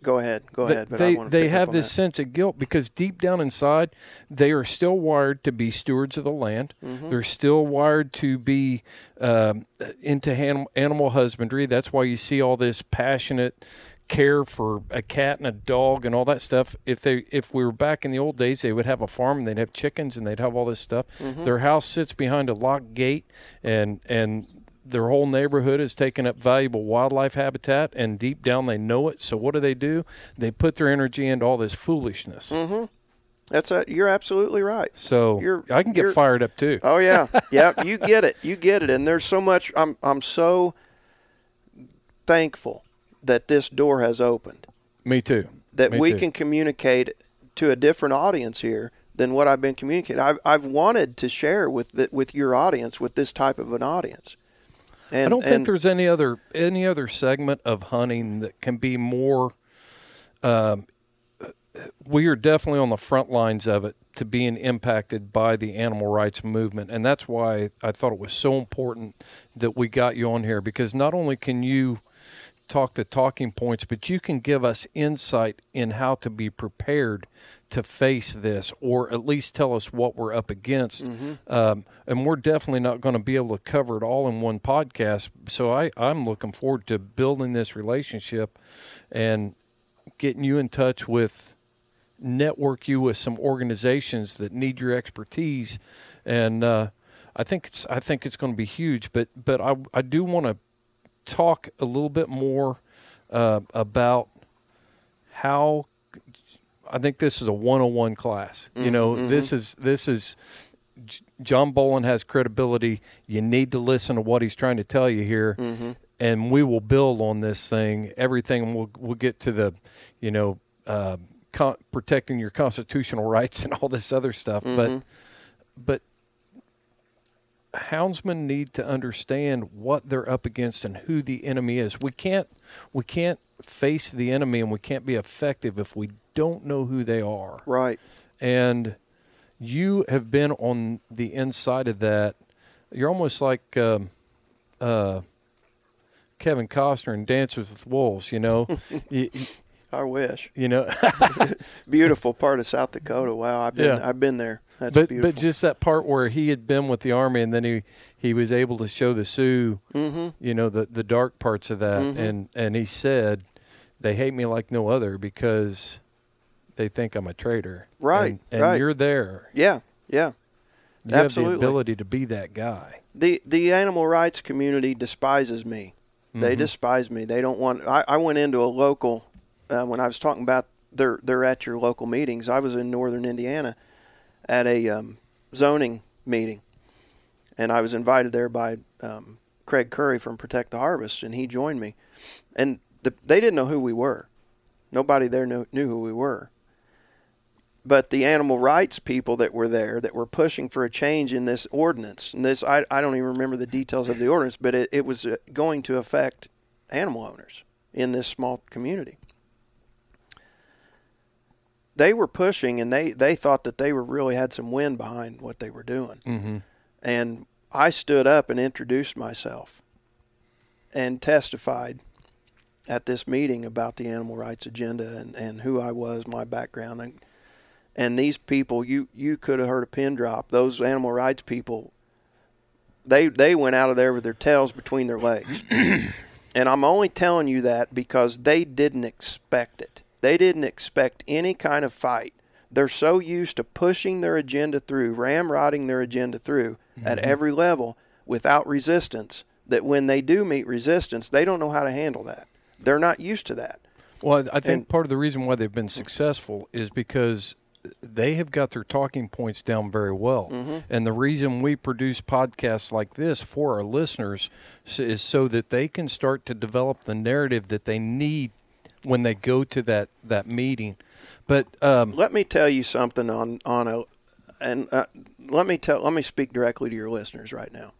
go ahead, go ahead. But they they have this that. sense of guilt because deep down inside they are still wired to be stewards of the land. Mm-hmm. They're still wired to be um, into animal, animal husbandry. That's why you see all this passionate care for a cat and a dog and all that stuff. If they if we were back in the old days, they would have a farm and they'd have chickens and they'd have all this stuff. Mm-hmm. Their house sits behind a locked gate and and their whole neighborhood is taking up valuable wildlife habitat and deep down they know it so what do they do they put their energy into all this foolishness That's a, you're absolutely right. so You're- i can get fired up too Oh yeah, yeah. You get it. You get it. And there's so much. I'm I'm so thankful that this door has opened. me too That Me we too. can communicate to a different audience here than what I've been communicating. I've I've wanted to share with the, with your audience with this type of an audience. And i don't think there's any other any other segment of hunting that can be more um, we are definitely on the front lines of it to being impacted by the animal rights movement and that's why i thought it was so important that we got you on here because not only can you talk the talking points but you can give us insight in how to be prepared to face this or at least tell us what we're up against. Um, and we're definitely not going to be able to cover it all in one podcast. So I, i'm looking forward to building this relationship and getting you in touch with network you with some organizations that need your expertise. And uh, I think it's I think it's going to be huge but but I, I do want to talk a little bit more uh, about how I think this is a 101 class. You know, this is this is John Bolin has credibility. You need to listen to what he's trying to tell you here, and we will build on this thing. Everything we'll we'll get to the, you know, uh, con- protecting your constitutional rights and all this other stuff. But but houndsmen need to understand what they're up against and who the enemy is. We can't we can't face the enemy and we can't be effective if we don't know who they are. right. And you have been on the inside of that. You're almost like um, uh, Kevin Costner in Dances with Wolves. You know, you, I wish. you know, Beautiful part of South Dakota. Wow, I've been Yeah. I've been there. That's but beautiful. but just that part where he had been with the army and then he he was able to show the Sioux, Mm-hmm. you know, the the dark parts of that, and and he said, they hate me like no other because they think I'm a traitor. Right, and, and right. you're there. yeah, yeah. You Absolutely. have the ability to be that guy. the the animal rights community despises me. They Mm-hmm. despise me. They don't want. I, I went into a local uh, when I was talking about they're they're at your local meetings. I was in northern Indiana at a um, zoning meeting, and I was invited there by um, Craig Curry from Protect the Harvest, and he joined me. And the, they didn't know who we were. Nobody there knew, knew who we were. But the animal rights people that were there that were pushing for a change in this ordinance, and this I, I don't even remember the details of the ordinance, but it, it was uh, going to affect animal owners in this small community. They were pushing, and they, they thought that they were really had some wind behind what they were doing. Mm-hmm. And I stood up and introduced myself and testified at this meeting about the animal rights agenda and, and who I was, my background. And, and these people, you, you could have heard a pin drop. Those animal rights people, they, they went out of there with their tails between their legs. and I'm only telling you that because they didn't expect it. They didn't expect any kind of fight. They're so used to pushing their agenda through, ramrodding their agenda through at every level without resistance, that when they do meet resistance, they don't know how to handle that. They're not used to that. Well, I think And- part of the reason why they've been successful is because they have got their talking points down very well. Mm-hmm. And the reason we produce podcasts like this for our listeners is so that they can start to develop the narrative that they need when they go to that, that meeting. But um, Let me tell you something on on a, and uh, let me tell let me speak directly to your listeners right now.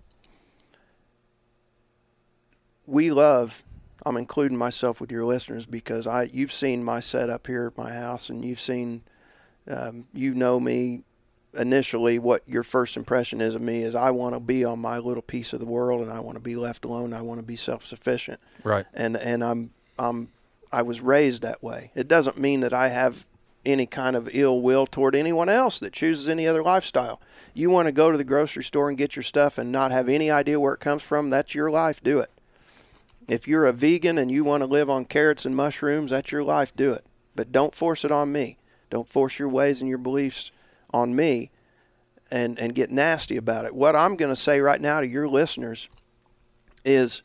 We love. I'm including myself with your listeners because I you've seen my setup here at my house and you've seen um, you know me initially what your first impression is of me is I want to be on my little piece of the world and I want to be left alone I want to be self-sufficient right. and and I'm I'm I was raised that way. It doesn't mean that I have any kind of ill will toward anyone else that chooses any other lifestyle. You want to go to the grocery store and get your stuff and not have any idea where it comes from, that's your life, do it. If you're a vegan and you want to live on carrots and mushrooms, that's your life, do it. But don't force it on me. Don't force your ways and your beliefs on me and, and get nasty about it. What I'm going to say right now to your listeners is,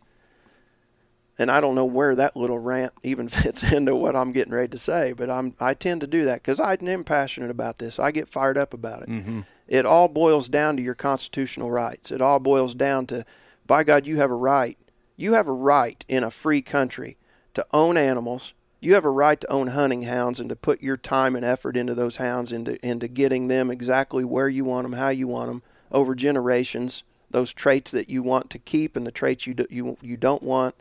and I don't know where that little rant even fits into what I'm getting ready to say, but I'm I tend to do that because I am passionate about this. I get fired up about it. Mm-hmm. It all boils down to your constitutional rights. It all boils down to, by God, you have a right. You have a right in a free country to own animals. You have a right to own hunting hounds and to put your time and effort into those hounds, into into getting them exactly where you want them, how you want them, over generations. Those traits that you want to keep and the traits you do, you you don't want.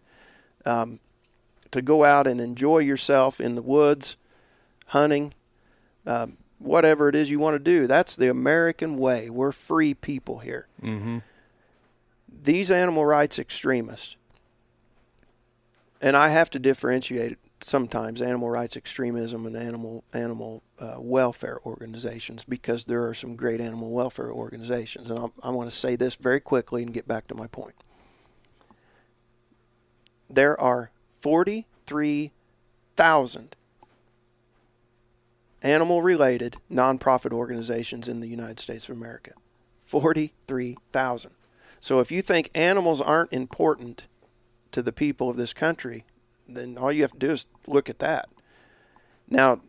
Um, to go out and enjoy yourself in the woods, hunting, um, whatever it is you want to do. That's the American way. We're free people here. Mm-hmm. These animal rights extremists, and I have to differentiate sometimes animal rights extremism and animal animal uh, welfare organizations because there are some great animal welfare organizations, and I'll, I want to say this very quickly and get back to my point. There are forty three thousand animal related nonprofit organizations in the United States of America. 43,000. So if you think animals aren't important to the people of this country, then all you have to do is look at that. Now,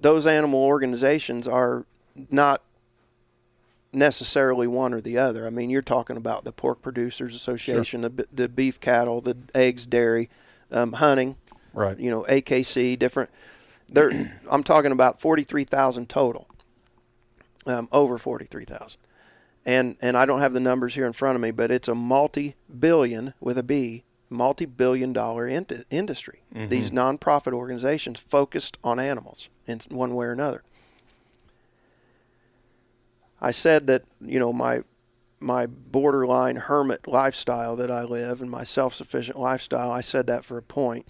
those animal organizations are not necessarily one or the other. I mean, you're talking about the Pork Producers Association, the, the beef cattle, the eggs, dairy, um, hunting, Right. you know, AKC, different. There, I'm talking about 43,000 total, um, over 43,000. And, and I don't have the numbers here in front of me, but it's a multi billion with a B, multi billion dollar int- industry. These nonprofit organizations focused on animals in one way or another. I said that, you know, my my borderline hermit lifestyle that I live and my self sufficient lifestyle, I said that for a point.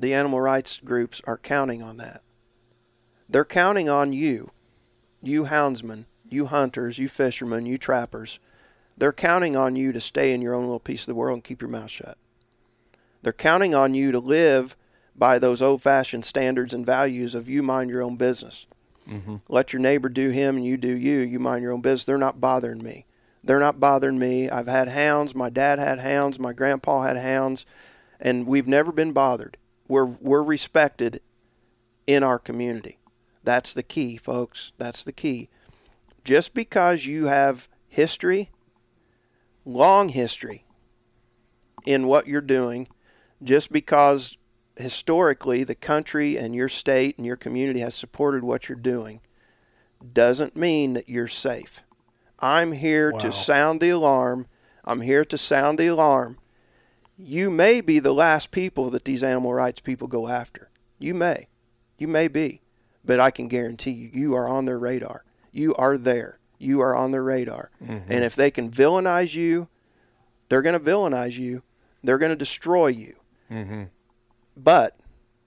The animal rights groups are counting on that. They're counting on you, you houndsmen, you hunters, you fishermen, you trappers. They're counting on you to stay in your own little piece of the world and keep your mouth shut. They're counting on you to live by those old fashioned standards and values of you mind your own business. Let your neighbor do him and you do you. You mind your own business. They're not bothering me. They're not bothering me. I've had hounds. My dad had hounds. My grandpa had hounds. And we've never been bothered. We're, we're respected in our community. That's the key, folks. That's the key. Just because you have history, long history in what you're doing, just because historically the country and your state and your community has supported what you're doing doesn't mean that you're safe. I'm here Wow. to sound the alarm. I'm here to sound the alarm. You may be the last people that these animal rights people go after. You may. You may be. But I can guarantee you, you are on their radar. You are there. You are on their radar. And if they can villainize you, they're going to villainize you. They're going to destroy you. Mm-hmm. But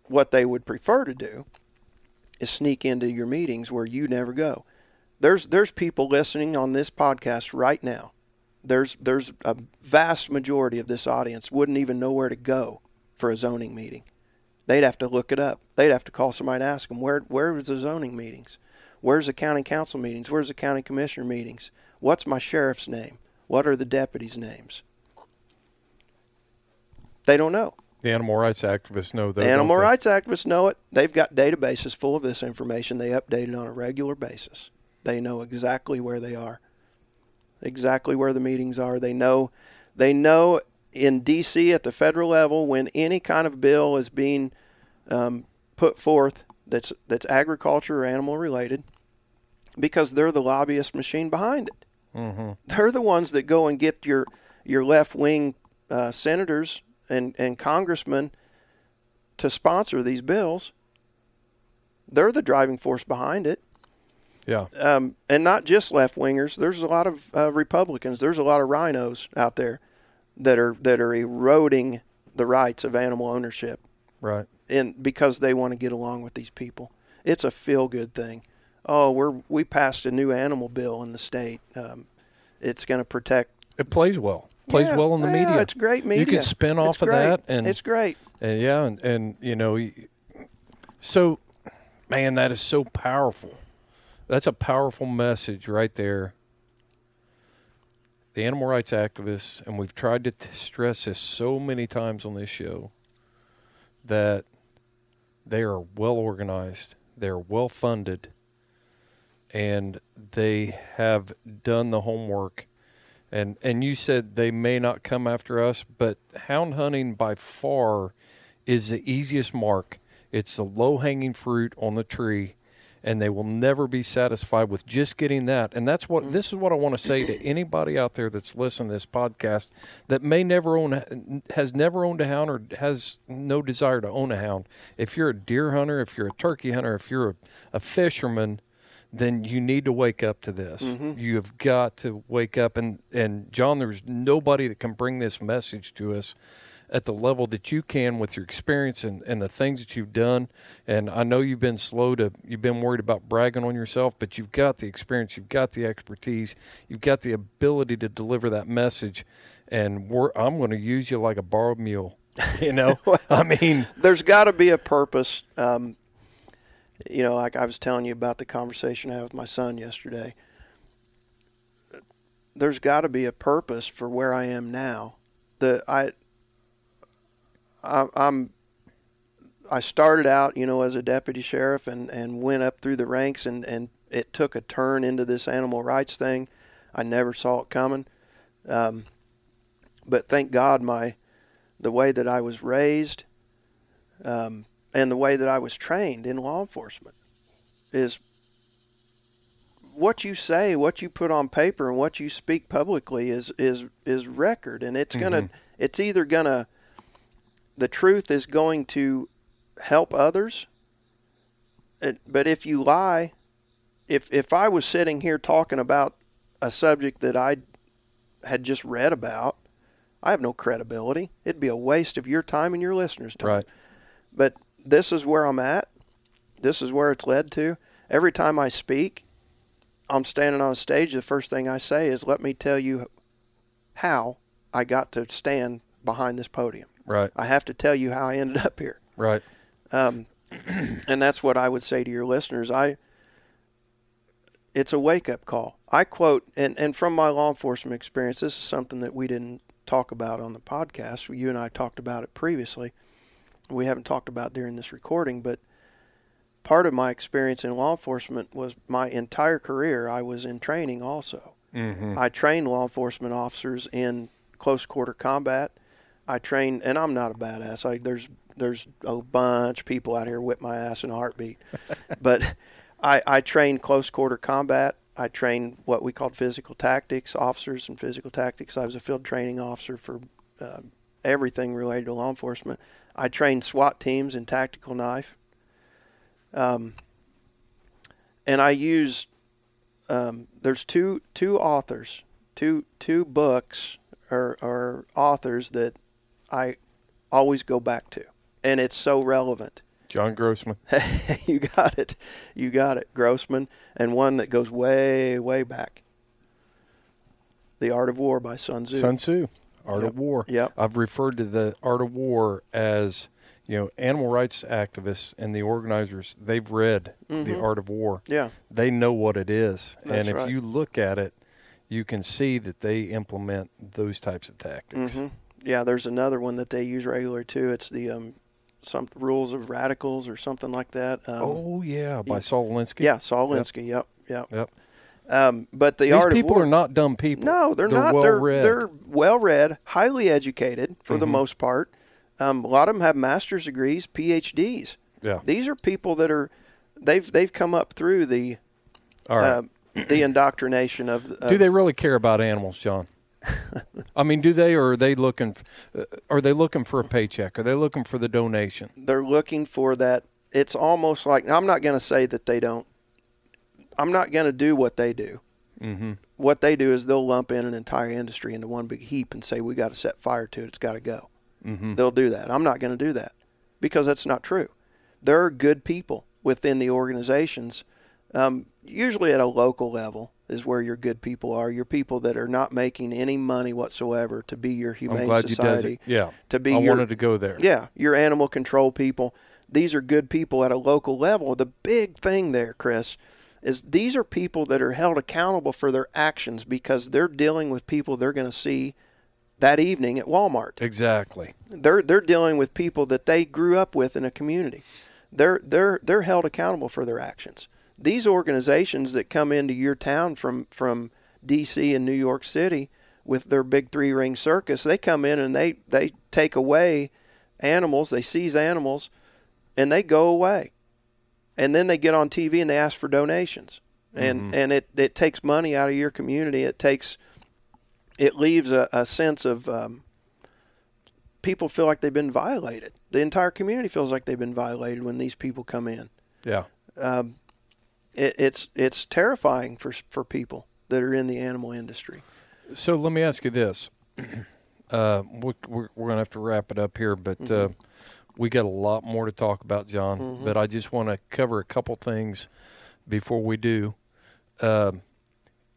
what they would prefer to do is sneak into your meetings where you never go. There's there's people listening on this podcast right now. There's there's a vast majority of this audience wouldn't even know where to go for a zoning meeting. They'd have to look it up. They'd have to call somebody and ask them where where the zoning meetings? Where's the county council meetings? Where's the county commissioner meetings? What's my sheriff's name? What are the deputies' names? They don't know. The animal rights activists know that. Animal rights activists know it. They've got databases full of this information. They update it on a regular basis. They know exactly where they are, exactly where the meetings are. They know, they know in D.C. at the federal level when any kind of bill is being um, put forth that's that's agriculture or animal related, because they're the lobbyist machine behind it. Mm-hmm. They're the ones that go and get your your left wing uh, senators and, and congressmen to sponsor these bills. They're the driving force behind it. Yeah. Um, and not just left wingers. There's a lot of uh, Republicans. There's a lot of RINOs out there that are that are eroding the rights of animal ownership. Right. and because they want to get along with these people. It's a feel good thing. Oh, we're we passed a new animal bill in the state. Um, it's going to protect. It plays well. Plays Yeah, well in the yeah, media. It's great media. You can spin It's off of great. that, and it's great. And yeah, and, and you know, so man, that is so powerful. That's a powerful message right there. The animal rights activists, and we've tried to t- stress this so many times on this show, that they are well organized, they're well funded, and they have done the homework. And and you said they may not come after us, but hound hunting by far is the easiest mark. It's the low hanging fruit on the tree, and they will never be satisfied with just getting that. And that's what this is what I want to say to anybody out there that's listening to this podcast that may never own has never owned a hound or has no desire to own a hound. If you're a deer hunter, if you're a turkey hunter, if you're a, a fisherman, then you need to wake up to this. You have got to wake up and and John, there's nobody that can bring this message to us at the level that you can with your experience and, and the things that you've done. And I know you've been slow to you've been worried about bragging on yourself, but you've got the experience, you've got the expertise, you've got the ability to deliver that message. And we're, I'm going to use you like a borrowed mule. You know, I mean, There's got to be a purpose. Um, you know, like I was telling you about the conversation I had with my son yesterday. There's got to be a purpose for where I am now. The I, I I'm I started out, you know, as a deputy sheriff and, and went up through the ranks and, and it took a turn into this animal rights thing. I never saw it coming. Um, but thank God my the way that I was raised um, and the way that I was trained in law enforcement is what you say, what you put on paper, and what you speak publicly is is is record, and it's gonna mm-hmm. it's either gonna the truth is going to help others, but if you lie, if if I was sitting here talking about a subject that I had just read about, I have no credibility. It'd be a waste of your time and your listeners' time right. but this is where I'm at. This is where it's led to. Every time I speak, I'm standing on a stage. The first thing I say is, "Let me tell you how I got to stand behind this podium. Right. I have to tell you how I ended up here." Right. Um, and that's what I would say to your listeners. I it's a wake up call. I quote and, and from my law enforcement experience, this is something that we didn't talk about on the podcast. You and I talked about it previously. We haven't talked about during this recording, but part of my experience in law enforcement was my entire career I was in training also. Mm-hmm. I trained law enforcement officers in close quarter combat. I trained, and I'm not a badass. I, there's there's a bunch of people out here whip my ass in a heartbeat, but I, I trained close quarter combat. I trained what we called physical tactics officers and physical tactics. I was a field training officer for uh, everything related to law enforcement. I trained SWAT teams in tactical knife. Um, and I use um, there's two two authors, two two books or, or authors that I always go back to, and it's so relevant. John Grossman. you got it, you got it, Grossman, and one that goes way way back. The Art of War by Sun Tzu. Sun Tzu, Art Yep. of War. Yep. I've referred to the Art of War as, you know, animal rights activists and the organizers, they've read the Art of War. Yeah, They know what it is. That's and if right. you look at it, you can see that they implement those types of tactics. hmm yeah. There's another one that they use regularly too. It's the um, some rules of radicals or something like that. Um, Oh, yeah, by. Saul Alinsky. yeah, Saul Alinsky. Yep, yep. Yep. Um, but the These Art people of War. are not dumb people. No, they're, not. Well they're read. they're well read, highly educated for the Mhm. most part. Um, a lot of them have master's degrees, PhDs. yeah. These are people that are they've they've come up through the right. uh, the indoctrination of, of do they really care about animals, John? I mean, do they, or are they looking? Uh, are they looking for a paycheck? Are they looking for the donation? they're looking for that. It's almost like I'm not going to say that they don't. I'm not going to do what they do. Mm-hmm. What they do is they'll lump in an entire industry into one big heap and say we got to set fire to it. It's got to go. Mm-hmm. They'll do that. I'm not going to do that. because that's not true. There are good people within the organizations, um, usually at a local level is where your good people are. Your people that are not making any money whatsoever to be your I'm humane glad you society. it. Yeah. To be I your, wanted to go there. yeah, your animal control people. These are good people at a local level. The big thing there, Chris, is these are people that are held accountable for their actions because they're dealing with people they're going to see that evening at Walmart. Exactly. They're they're dealing with people that they grew up with in a community. They're they're they're held accountable for their actions. These organizations that come into your town from from D.C. and New York City with their big three ring circus, they come in and they they take away animals, they seize animals, and they go away. And then they get on TV and they ask for donations. And and it, it takes money out of your community. It takes it leaves a, a sense of um, people feel like they've been violated. The entire community feels like they've been violated when these people come in. Yeah. Um, it, it's it's terrifying for for people that are in the animal industry. So let me ask you this. Uh, we- we're we're going to have to wrap it up here, but uh, we got a lot more to talk about, John. But I just want to cover a couple things before we do. Um,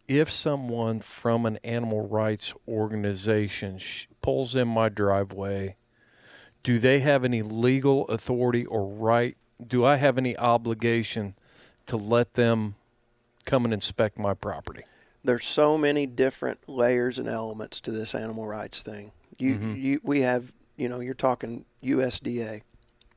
if someone from an animal rights organization sh- pulls in my driveway, do they have any legal authority or right? Do I have any obligation to let them come and inspect my property? There's so many different layers and elements to this animal rights thing. You you we have you know you're talking USDA.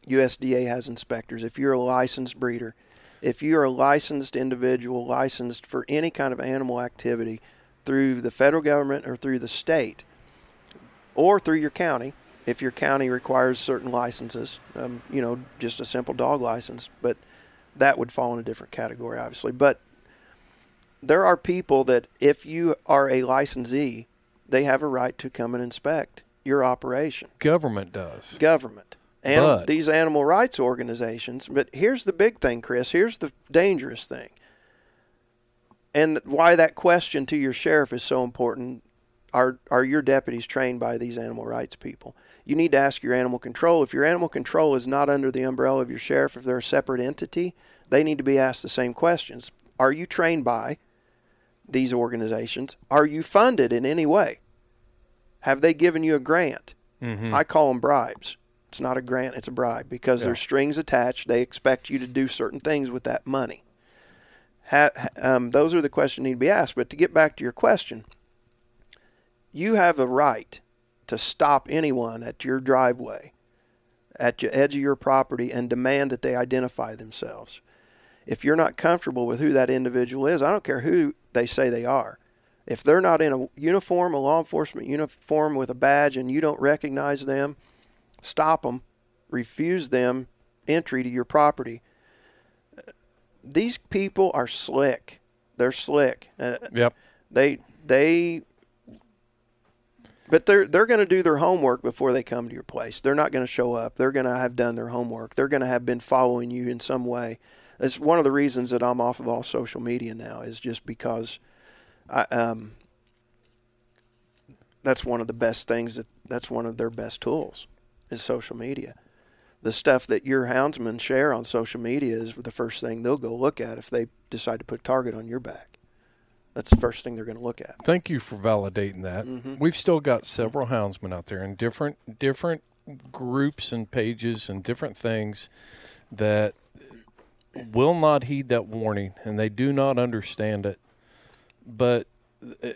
USDA has inspectors. If you're a licensed breeder, if you're a licensed individual licensed for any kind of animal activity through the federal government or through the state or through your county, if your county requires certain licenses, um, you know, just a simple dog license, but that would fall in a different category, obviously. But there are people that, if you are a licensee, they have a right to come and inspect your operation Government does. government and these animal rights organizations. But here's the big thing, Chris. Here's the dangerous thing. And why that question to your sheriff is so important. Are are your deputies trained by these animal rights people? You need to ask your animal control. If your animal control is not under the umbrella of your sheriff, if they're a separate entity, they need to be asked the same questions. Are you trained by these organizations? Are you funded in any way? Have they given you a grant? Mm-hmm. I call them bribes. It's not a grant, it's a bribe because Yeah. there's strings attached. They expect you to do certain things with that money. Ha, um, those are the questions that need to be asked. But to get back to your question, you have a right to stop anyone at your driveway, at the edge of your property, and demand that they identify themselves. If you're not comfortable with who that individual is, I don't care who they say they are. If they're not in a uniform, a law enforcement uniform with a badge, and you don't recognize them, stop them, refuse them entry to your property. These people are slick. They're slick. Uh, Yep. they they but they're they're going to do their homework before they come to your place. They're not going to show up. They're going to have done their homework. They're going to have been following you in some way. It's one of the reasons that I'm off of all social media now is just because I um that's one of the best things that that's one of their best tools is social media. The stuff that your houndsmen share on social media is the first thing they'll go look at if they decide to put a target on your back. That's the first thing they're going to look at. Thank you for validating that. Mm-hmm. We've still got several houndsmen out there in different different groups and pages and different things that will not heed that warning and they do not understand it. But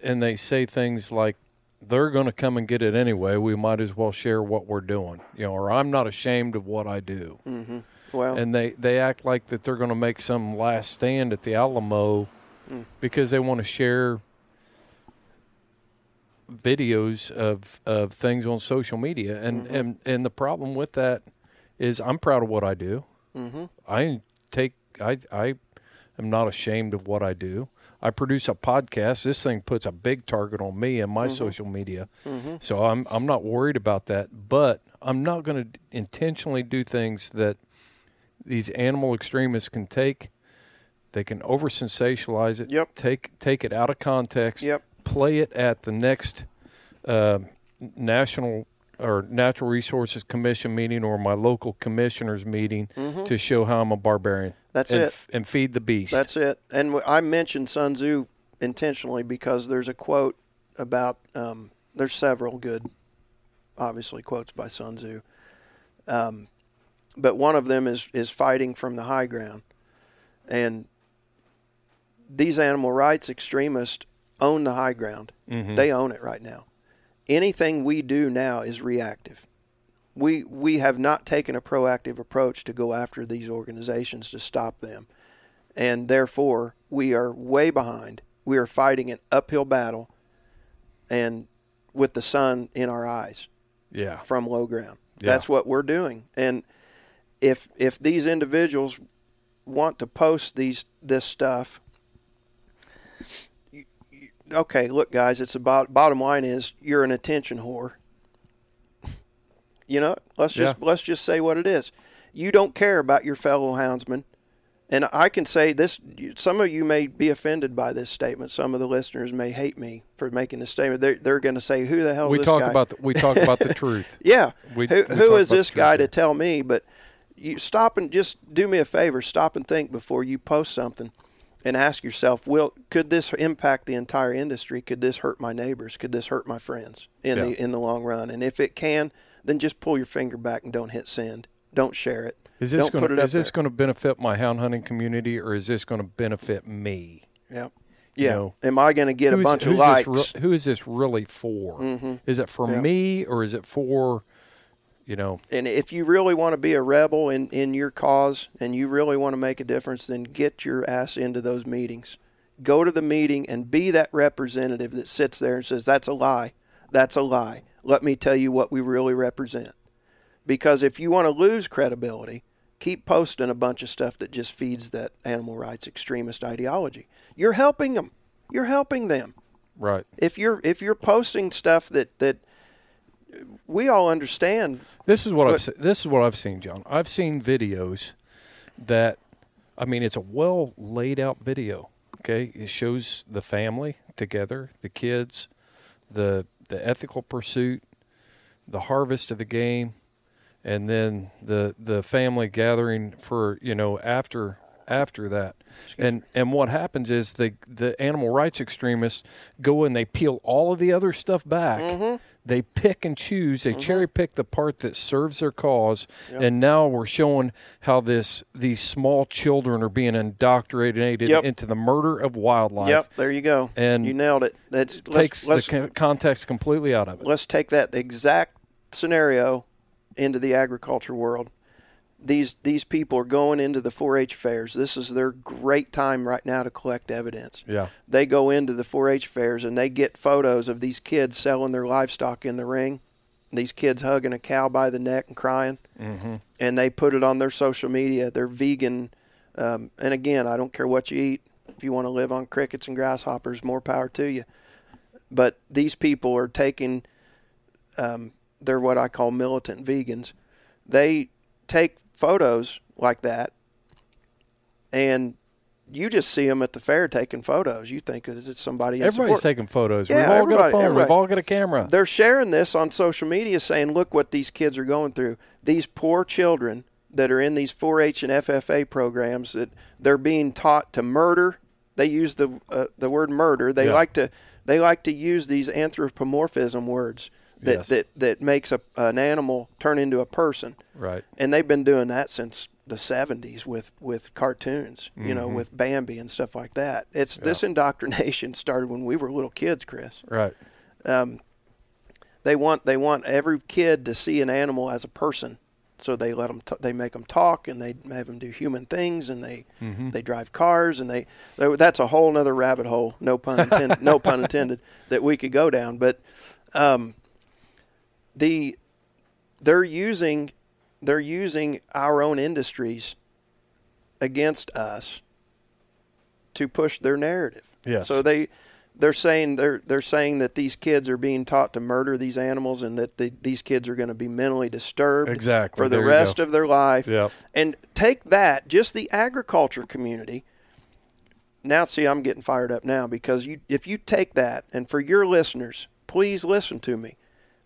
and they say things like they're going to come and get it anyway. We might as well share what we're doing, you know, or I'm not ashamed of what I do. Mm-hmm. Well, and they they act like that they're going to make some last stand at the Alamo mm. because they want to share videos of of things on social media and mm-hmm. and and the problem with that is I'm proud of what I do. Mm-hmm. I take I I am not ashamed of what I do. I produce a podcast. This thing puts a big target on me and my social media, so I'm I'm not worried about that. But I'm not going to intentionally do things that these animal extremists can take. They can over sensationalize it. Yep. Take take it out of context. Yep. Play it at the next uh, national or natural resources commission meeting or my local commissioners meeting to show how I'm a barbarian. Mm-hmm. That's and it. and feed the beast. That's it. And I mentioned Sun Tzu intentionally because there's a quote about. Um, there's several good, obviously quotes by Sun Tzu, um, but one of them is is fighting from the high ground, and these animal rights extremists own the high ground. They own it right now. Anything we do now is reactive. We we have not taken a proactive approach to go after these organizations to stop them and therefore we are way behind. We are fighting an uphill battle, and with the sun in our eyes yeah. from low ground. Yeah. That's what we're doing. And if if these individuals want to post these this stuff, okay, look, guys, it's about bottom line is you're an attention whore. You know, let's just let's just say what it is. You don't care about your fellow houndsmen. And I can say this: some of you may be offended by this statement. Some of the listeners may hate me for making this statement. They're, they're going to say, "Who the hell We talk guy?" about the, we talk about the truth. Yeah. We- who we who is this guy to tell me? But you stop and just do me a favor. Stop and think before you post something, and ask yourself: Will could this impact the entire industry? Could this hurt my neighbors? Could this hurt my friends in Yeah. the in the long run? And if it can, then just pull your finger back and don't hit send. Don't share it. Is this going to is this going to benefit my hound hunting community or is this going to benefit me? Yeah. You Yeah. know, Am I going to get a bunch of likes? Re- who is this really for? Mhm. Is it for Yeah. me or is it for, you know? And if you really want to be a rebel in, in your cause and you really want to make a difference, then get your ass into those meetings. Go to the meeting and be that representative that sits there and says, That's a lie. That's a lie. Let me tell you what we really represent. Because if you want to lose credibility, keep posting a bunch of stuff that just feeds that animal rights extremist ideology. You're helping them. You're helping them Right. if you're if you're posting stuff that that we all understand This is what I've se- this is what I've seen, John. I've seen videos that, I mean, it's a well laid out video. Okay, it shows the family together, the kids, the the ethical pursuit, the harvest of the game, and then the the family gathering for you know after after that. And and what happens is the the animal rights extremists go and they peel all of the other stuff back. Mm-hmm. They pick and choose. They mm-hmm. cherry pick the part that serves their cause. And now we're showing how this these small children are being indoctrinated Yep. into the murder of wildlife. Yep, there you go. And you nailed it. That's Takes let's let's, the context completely out of it. let's take that exact scenario into the agriculture world. These these people are going into the 4-H fairs. This is their great time right now to collect evidence. Yeah. They go into the 4-H fairs and they get photos of these kids selling their livestock in the ring. These kids hugging a cow by the neck and crying, mm-hmm. and they put it on their social media. They're vegan, um, and again, I don't care what you eat. If you want to live on crickets and grasshoppers, more power to you. But these people are taking, um, they're what I call militant vegans. They take photos like that, and you just see them at the fair taking photos. You think it's somebody Everybody's taking photos. Yeah, We've all got a everybody- We've all got a camera. They're sharing this on social media saying, look what these kids are going through. These poor children that are in these 4 H and FFA programs that they're being taught to murder. They use the uh, the word murder. They Yeah. like to they like to use these anthropomorphism words that Yes. that, that makes a, an animal turn into a person. Right. And they've been doing that since the 70s with with cartoons, you Mm-hmm. know, with Bambi and stuff like that. It's this indoctrination started when we were little kids, Chris Right. they want they want every kid to see an animal as a person so they let them t- they make them talk and they have them do human things and they they drive cars and they that's a whole nother rabbit hole no pun intended no pun intended that we could go down but um, the they're using they're using our own industries against us to push their narrative Yes. so they they're saying they're they're saying that these kids are being taught to murder these animals and that the, these kids are going to be mentally disturbed Exactly. for the There rest of their life. Yep. And take that, just the agriculture community. Now, see, I'm getting fired up now because you, if you take that, and for your listeners, please listen to me.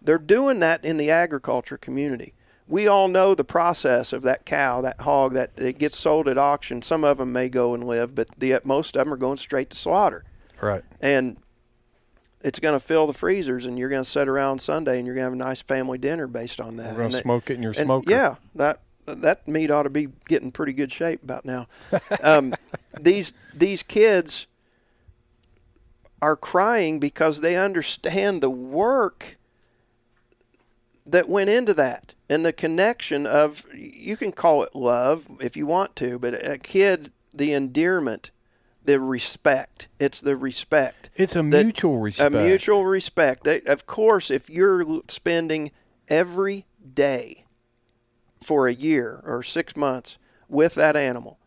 They're doing that in the agriculture community. We all know the process of that cow, that hog, that it gets sold at auction. Some of them may go and live, but the most of them are going straight to slaughter. Right. And it's going to fill the freezers, and you're going to sit around Sunday, and you're going to have a nice family dinner based on that. We're gonna smoke it in your smoker. Yeah, that that meat ought to be getting pretty good shape about now. Um, these these kids are crying because they understand the work that went into that and the connection of you can call it love if you want to, but a kid the endearment, the respect. It's the respect. It's a that- mutual respect. A mutual respect. They, of course, if you're spending every day for a year or six months with that animal,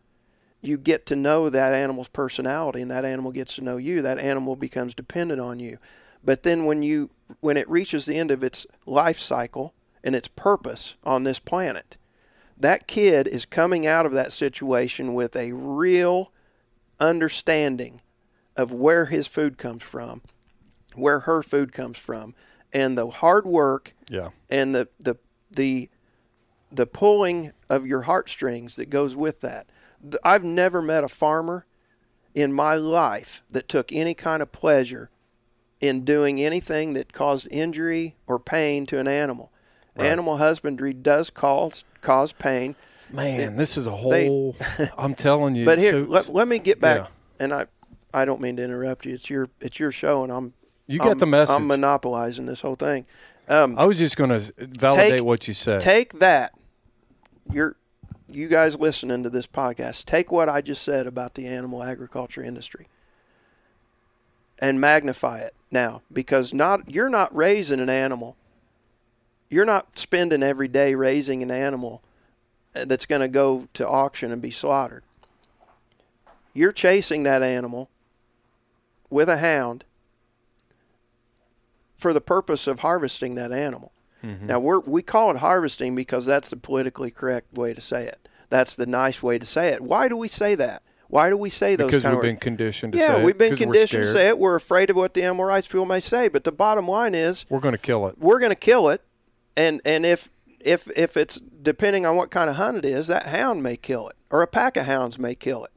you get to know that animal's personality, and that animal gets to know you. That animal becomes dependent on you. But then when you when it reaches the end of its life cycle and its purpose on this planet, that kid is coming out of that situation with a real understanding of where his food comes from, where her food comes from, and the hard work Yeah. and the the the the pulling of your heartstrings that goes with that. I've never met a farmer in my life that took any kind of pleasure in doing anything that caused injury or pain to an animal. Animal husbandry does cause cause pain, Man, this is a they- whole. I'm telling you. but here so- let, let me get back. Yeah. And I I don't mean to interrupt you. It's your it's your show, and I'm You got I'm- the message. I'm monopolizing this whole thing. Um, I was just going to validate Take- what you said. take that you're you guys listening to this podcast take what i just said about the animal agriculture industry and magnify it now because not you're not raising an animal you're not spending every day raising an animal uh, that's going to go to auction and be slaughtered you're chasing that animal with a hound for the purpose of harvesting that animal now we're we call it harvesting because that's the politically correct way to say it. That's the nice way to say it. Why do we say that? Why do we say those because kind we've of been words? conditioned to yeah, say it, we've been conditioned to say it. We're afraid of what the animal rights people may say. But the bottom line is We're going to kill it. we're going to kill it, and and if if if it's depending on what kind of hunt it is, that hound may kill it, or a pack of hounds may kill it,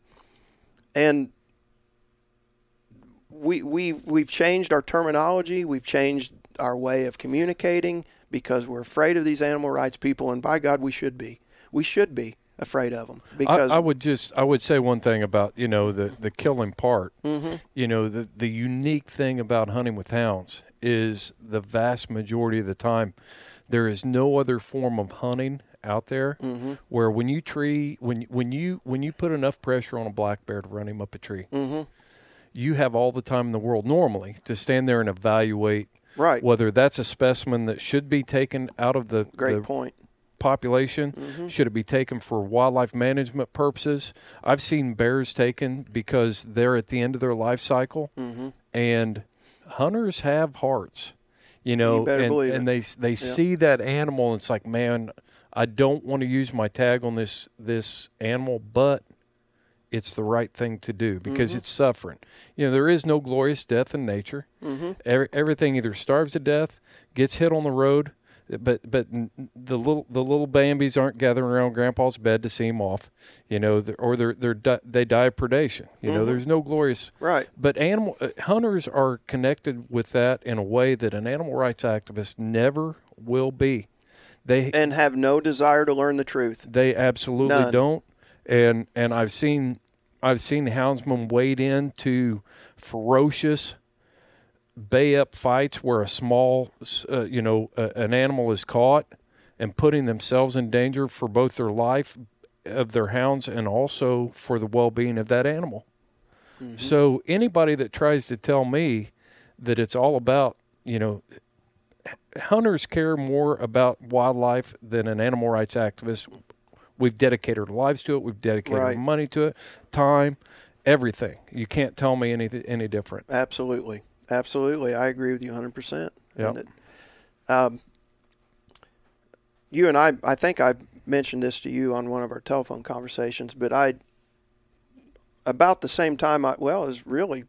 and we we we've changed our terminology, we've changed our way of communicating because we're afraid of these animal rights people, and by God, we should be, we should be afraid of them because I, I would just I would say one thing about you know the the killing part. Mm-hmm. You know the the unique thing about hunting with hounds is the vast majority of the time there is no other form of hunting out there Mm-hmm. where when you tree when when you when you put enough pressure on a black bear to run him up a tree, Mm-hmm. you have all the time in the world normally to stand there and evaluate right, whether that's a specimen that should be taken out of the, great the point. Population? Mm-hmm. Should it be taken for wildlife management purposes? I've seen bears taken because they're at the end of their life cycle, Mm-hmm. and hunters have hearts, you know, better and, and they they see that animal, and it's like, man, I don't want to use my tag on this this animal, but it's the right thing to do because Mm-hmm. it's suffering. You know, there is no glorious death in nature. Mm-hmm. Every, everything either starves to death, gets hit on the road, but but the little the little Bambies aren't gathering around Grandpa's bed to see him off, you know, they're- or they're they're di- they die of predation. You know, there's no glorious. Right. But animal uh, hunters are connected with that in a way that an animal rights activist never will be. They And have no desire to learn the truth. they absolutely None. don't. And and I've seen I've seen houndsmen wade into ferocious bay up fights where a small uh, you know uh, an animal is caught and putting themselves in danger for both their life of their hounds and also for the well-being of that animal. So anybody that tries to tell me that it's all about, you know, hunters care more about wildlife than an animal rights activist. We've dedicated our lives to it. We've dedicated Right. money to it, time, everything. You can't tell me any any different. Absolutely, absolutely. I agree with you 100. percent Yep. Um, you and I, I think I mentioned this to you on one of our telephone conversations, but I, about the same time, I well, it was really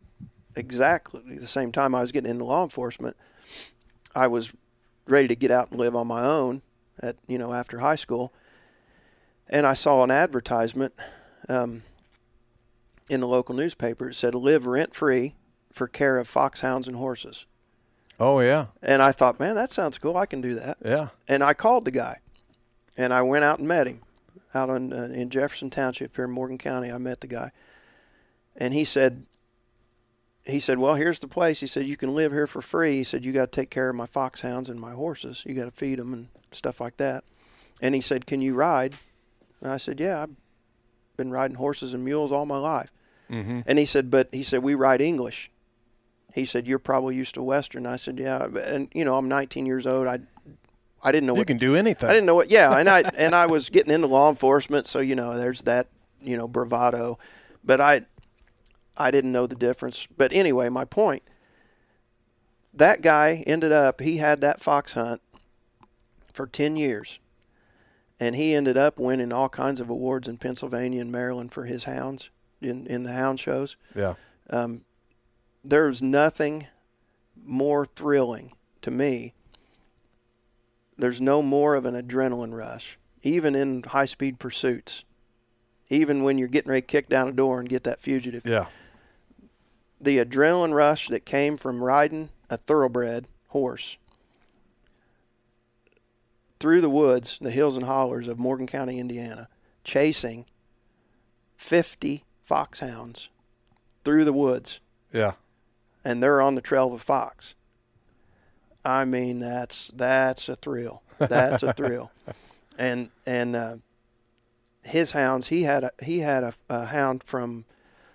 exactly the same time I was getting into law enforcement. I was ready to get out and live on my own at you know after high school, and I saw an advertisement um, in the local newspaper. It said live rent free for care of foxhounds and horses. Oh yeah, And I thought, man, that sounds cool. I can do that. yeah. And I called the guy, and I went out and met him out in uh, in Jefferson Township here in Morgan County. I met the guy, and he said, he said, well, here's the place. He said you can live here for free. He said you got to take care of my foxhounds and my horses. You got to feed them and stuff like that. And he said, can you ride? And I said, yeah, I've been riding horses and mules all my life. Mm-hmm. And he said, but he said we ride English. He said you're probably used to Western. I said, yeah, and you know I'm 19 years old. I I didn't know You what can do anything. I didn't know what. Yeah, and I and I was getting into law enforcement, so you know, there's that you know bravado, but I I didn't know the difference. But anyway, my point. That guy ended up. He had that fox hunt for ten years, and he ended up winning all kinds of awards in Pennsylvania and Maryland for his hounds in in the hound shows. Yeah. Um, there's nothing more thrilling to me. There's no more of an adrenaline rush, even in high speed pursuits. Even when you're getting ready to kick down a door and get that fugitive. Yeah. The adrenaline rush that came from riding a thoroughbred horse through the woods, the hills and hollers of Morgan County, Indiana, chasing 50 foxhounds through the woods Yeah. And they're on the trail of a fox. I mean, that's that's a thrill. That's a thrill. And and uh, his hounds, he had a he had a, a hound from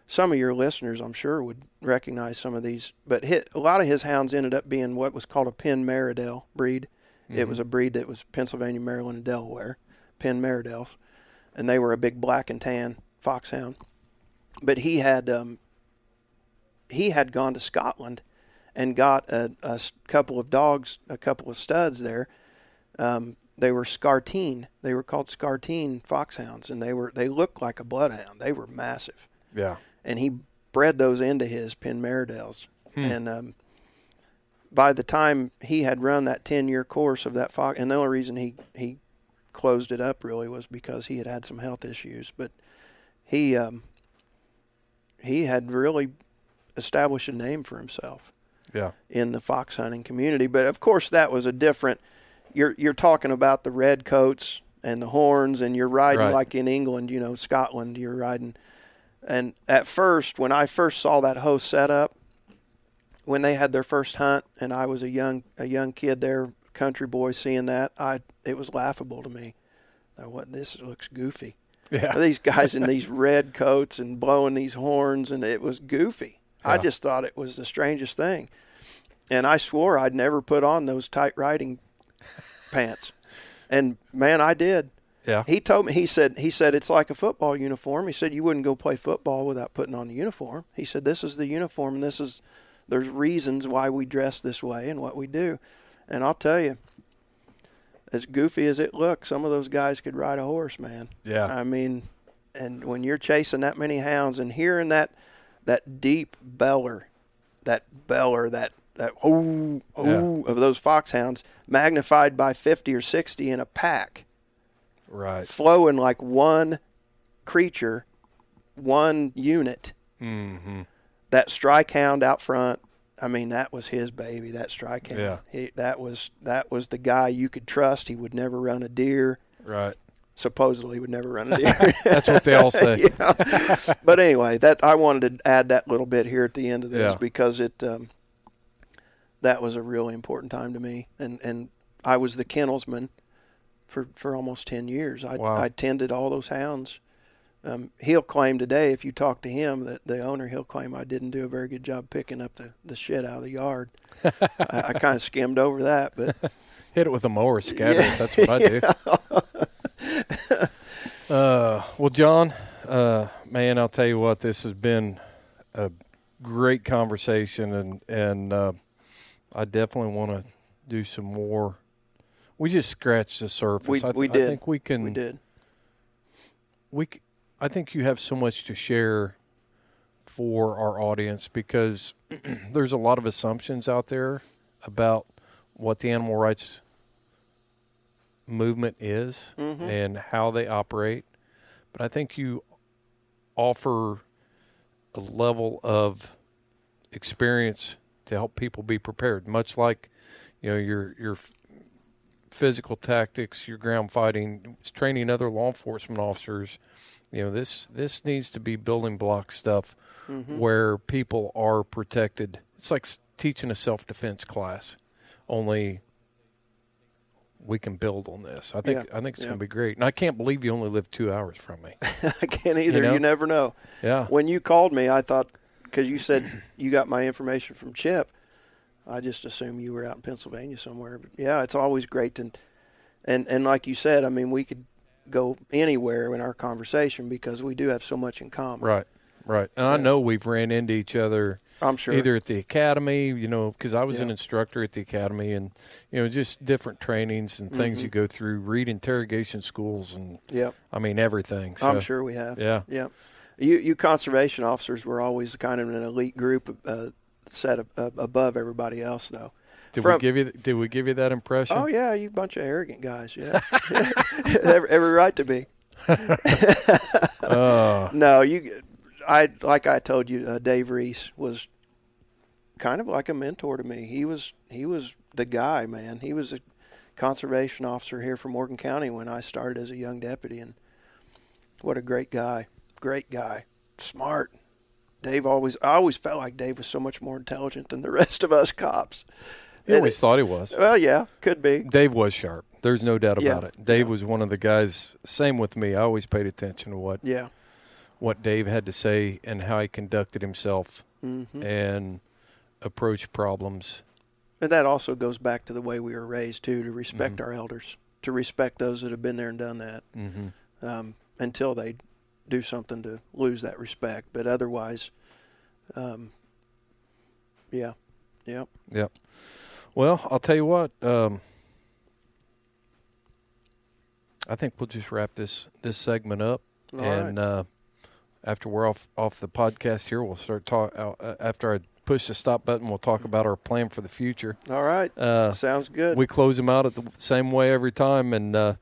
some of your listeners, I'm sure, would recognize some of these. But hit, a lot of his hounds ended up being what was called a Penn Marydel breed. It was a breed that was Pennsylvania, Maryland, and Delaware, Penn Marydels, and they were a big black and tan foxhound. But he had um, he had gone to Scotland and got a couple of dogs, a couple of studs there. Um, they were Scarteen. They were called Scarteen foxhounds, and they were they looked like a bloodhound. They were massive, Yeah. and he bred those into his Penn Marydels. And um, by the time he had run that ten year course of that fox, and the only reason he he closed it up really was because he had had some health issues, but he um, he had really established a name for himself Yeah. in the fox hunting community. But of course, that was a different. You're you're talking about the red coats and the horns, and you're riding Right. like in England, you know, Scotland. You're riding, and at first, when I first saw that host setup, when they had their first hunt, and I was a young a young kid there, country boy, seeing that, I it was laughable to me. Now, what this looks goofy Yeah. these guys in these red coats and blowing these horns, and it was goofy. I just thought it was the strangest thing, and I swore I'd never put on those tight riding pants, and man, I did. Yeah. He told me he said he said it's like a football uniform. He said you wouldn't go play football without putting on the uniform. He said this is the uniform, and this is there's reasons why we dress this way and what we do, and I'll tell you. As goofy as it looks, some of those guys could ride a horse, man. Yeah. I mean, and when you're chasing that many hounds and hearing that that deep beller, that beller, that that oh oh of those foxhounds magnified by 50 or 60 in a pack, Right. flowing like one creature, one unit. Mm-hmm. That strike hound out front, I mean, that was his baby. That strike hound. Yeah. He, that was that was the guy you could trust. He would never run a deer. Right. Supposedly, would never run a deer. That's what they all say. Yeah. but anyway, that I wanted to add that little bit here at the end of this Yeah. because it um, that was a really important time to me, and and I was the kennelsman for for almost ten years. I Wow. I tended all those hounds. Um, he'll claim today, if you talk to him, that the owner, he'll claim I didn't do a very good job picking up the, the shit out of the yard. I, I kind of skimmed over that, but Hit it with a mower, scatter it. That's what I do. uh, well, John, uh, man, I'll tell you what, this has been a great conversation, and and uh, I definitely want to do some more. We just scratched the surface. we, I, th- we I think we can. We did. we c- I think you have so much to share for our audience because there's a lot of assumptions out there about what the animal rights movement is mm-hmm. and how they operate, but I think you offer a level of experience to help people be prepared, much like you know your your physical tactics, your ground fighting, training other law enforcement officers. You know this this needs to be building block stuff mm-hmm. where people are protected. It's like teaching a self defense class, only we can build on this. I think Yeah, I think it's yeah. going to be great, and I can't believe you only live two hours from me. I can't either. You, know? never know. Yeah. When you called me, I thought because you said you got my information from Chip, I just assumed you were out in Pennsylvania somewhere. But yeah, it's always great to, and and like you said, I mean, we could go anywhere in our conversation because we do have so much in common. Right, right. And I know we've ran into each other I'm sure. either at the academy, you know, because I was an instructor at the academy, and you know, just different trainings and things Mm-hmm. you go through, read interrogation schools, and yeah, I mean everything. I'm sure we have. Yeah. Yeah. You you conservation officers were always kind of an elite group, uh, set ab- uh, above everybody else, though. Did From- we give you? Did we give you that impression? Oh yeah, you bunch of arrogant guys. Yeah, every, every right to be. Uh, No, you. I like I told you, uh, Dave Reese was kind of like a mentor to me. He was he was the guy, man. He was a conservation officer here from Morgan County when I started as a young deputy, and what a great guy, great guy, smart. Dave always I always felt like Dave was so much more intelligent than the rest of us cops. I always thought he was. Well, yeah, could be. Dave was sharp. There's no doubt Yeah, about it. Dave yeah. was one of the guys. Same with me. I always paid attention to what Yeah. what Dave had to say and how he conducted himself Mm-hmm. and approached problems. And that also goes back to the way we were raised too, to respect Mm-hmm. our elders, to respect those that have been there and done that, Mm-hmm. um, until they do something to lose that respect. But otherwise, um, yeah, yeah, Yep. Well, I'll tell you what. Um, I think we'll just wrap this this segment up, All and uh, after we're off off the podcast here, we'll start talk. Uh, after I push the stop button, we'll talk about our plan for the future. all right, Uh, sounds good. we close them out at the same way every time, and uh,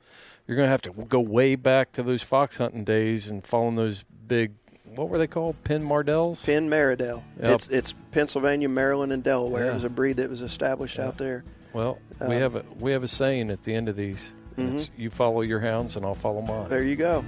you're gonna have to go way back to those fox hunting days and following those big. What were they called? Penn Marydels. Penn Marydel. Yep. It's it's Pennsylvania, Maryland, and Delaware. Yeah. It was a breed that was established out there. Well, we Uh, have a we have a saying at the end of these. Mm-hmm. It's, you follow your hounds, and I'll follow mine. There you go.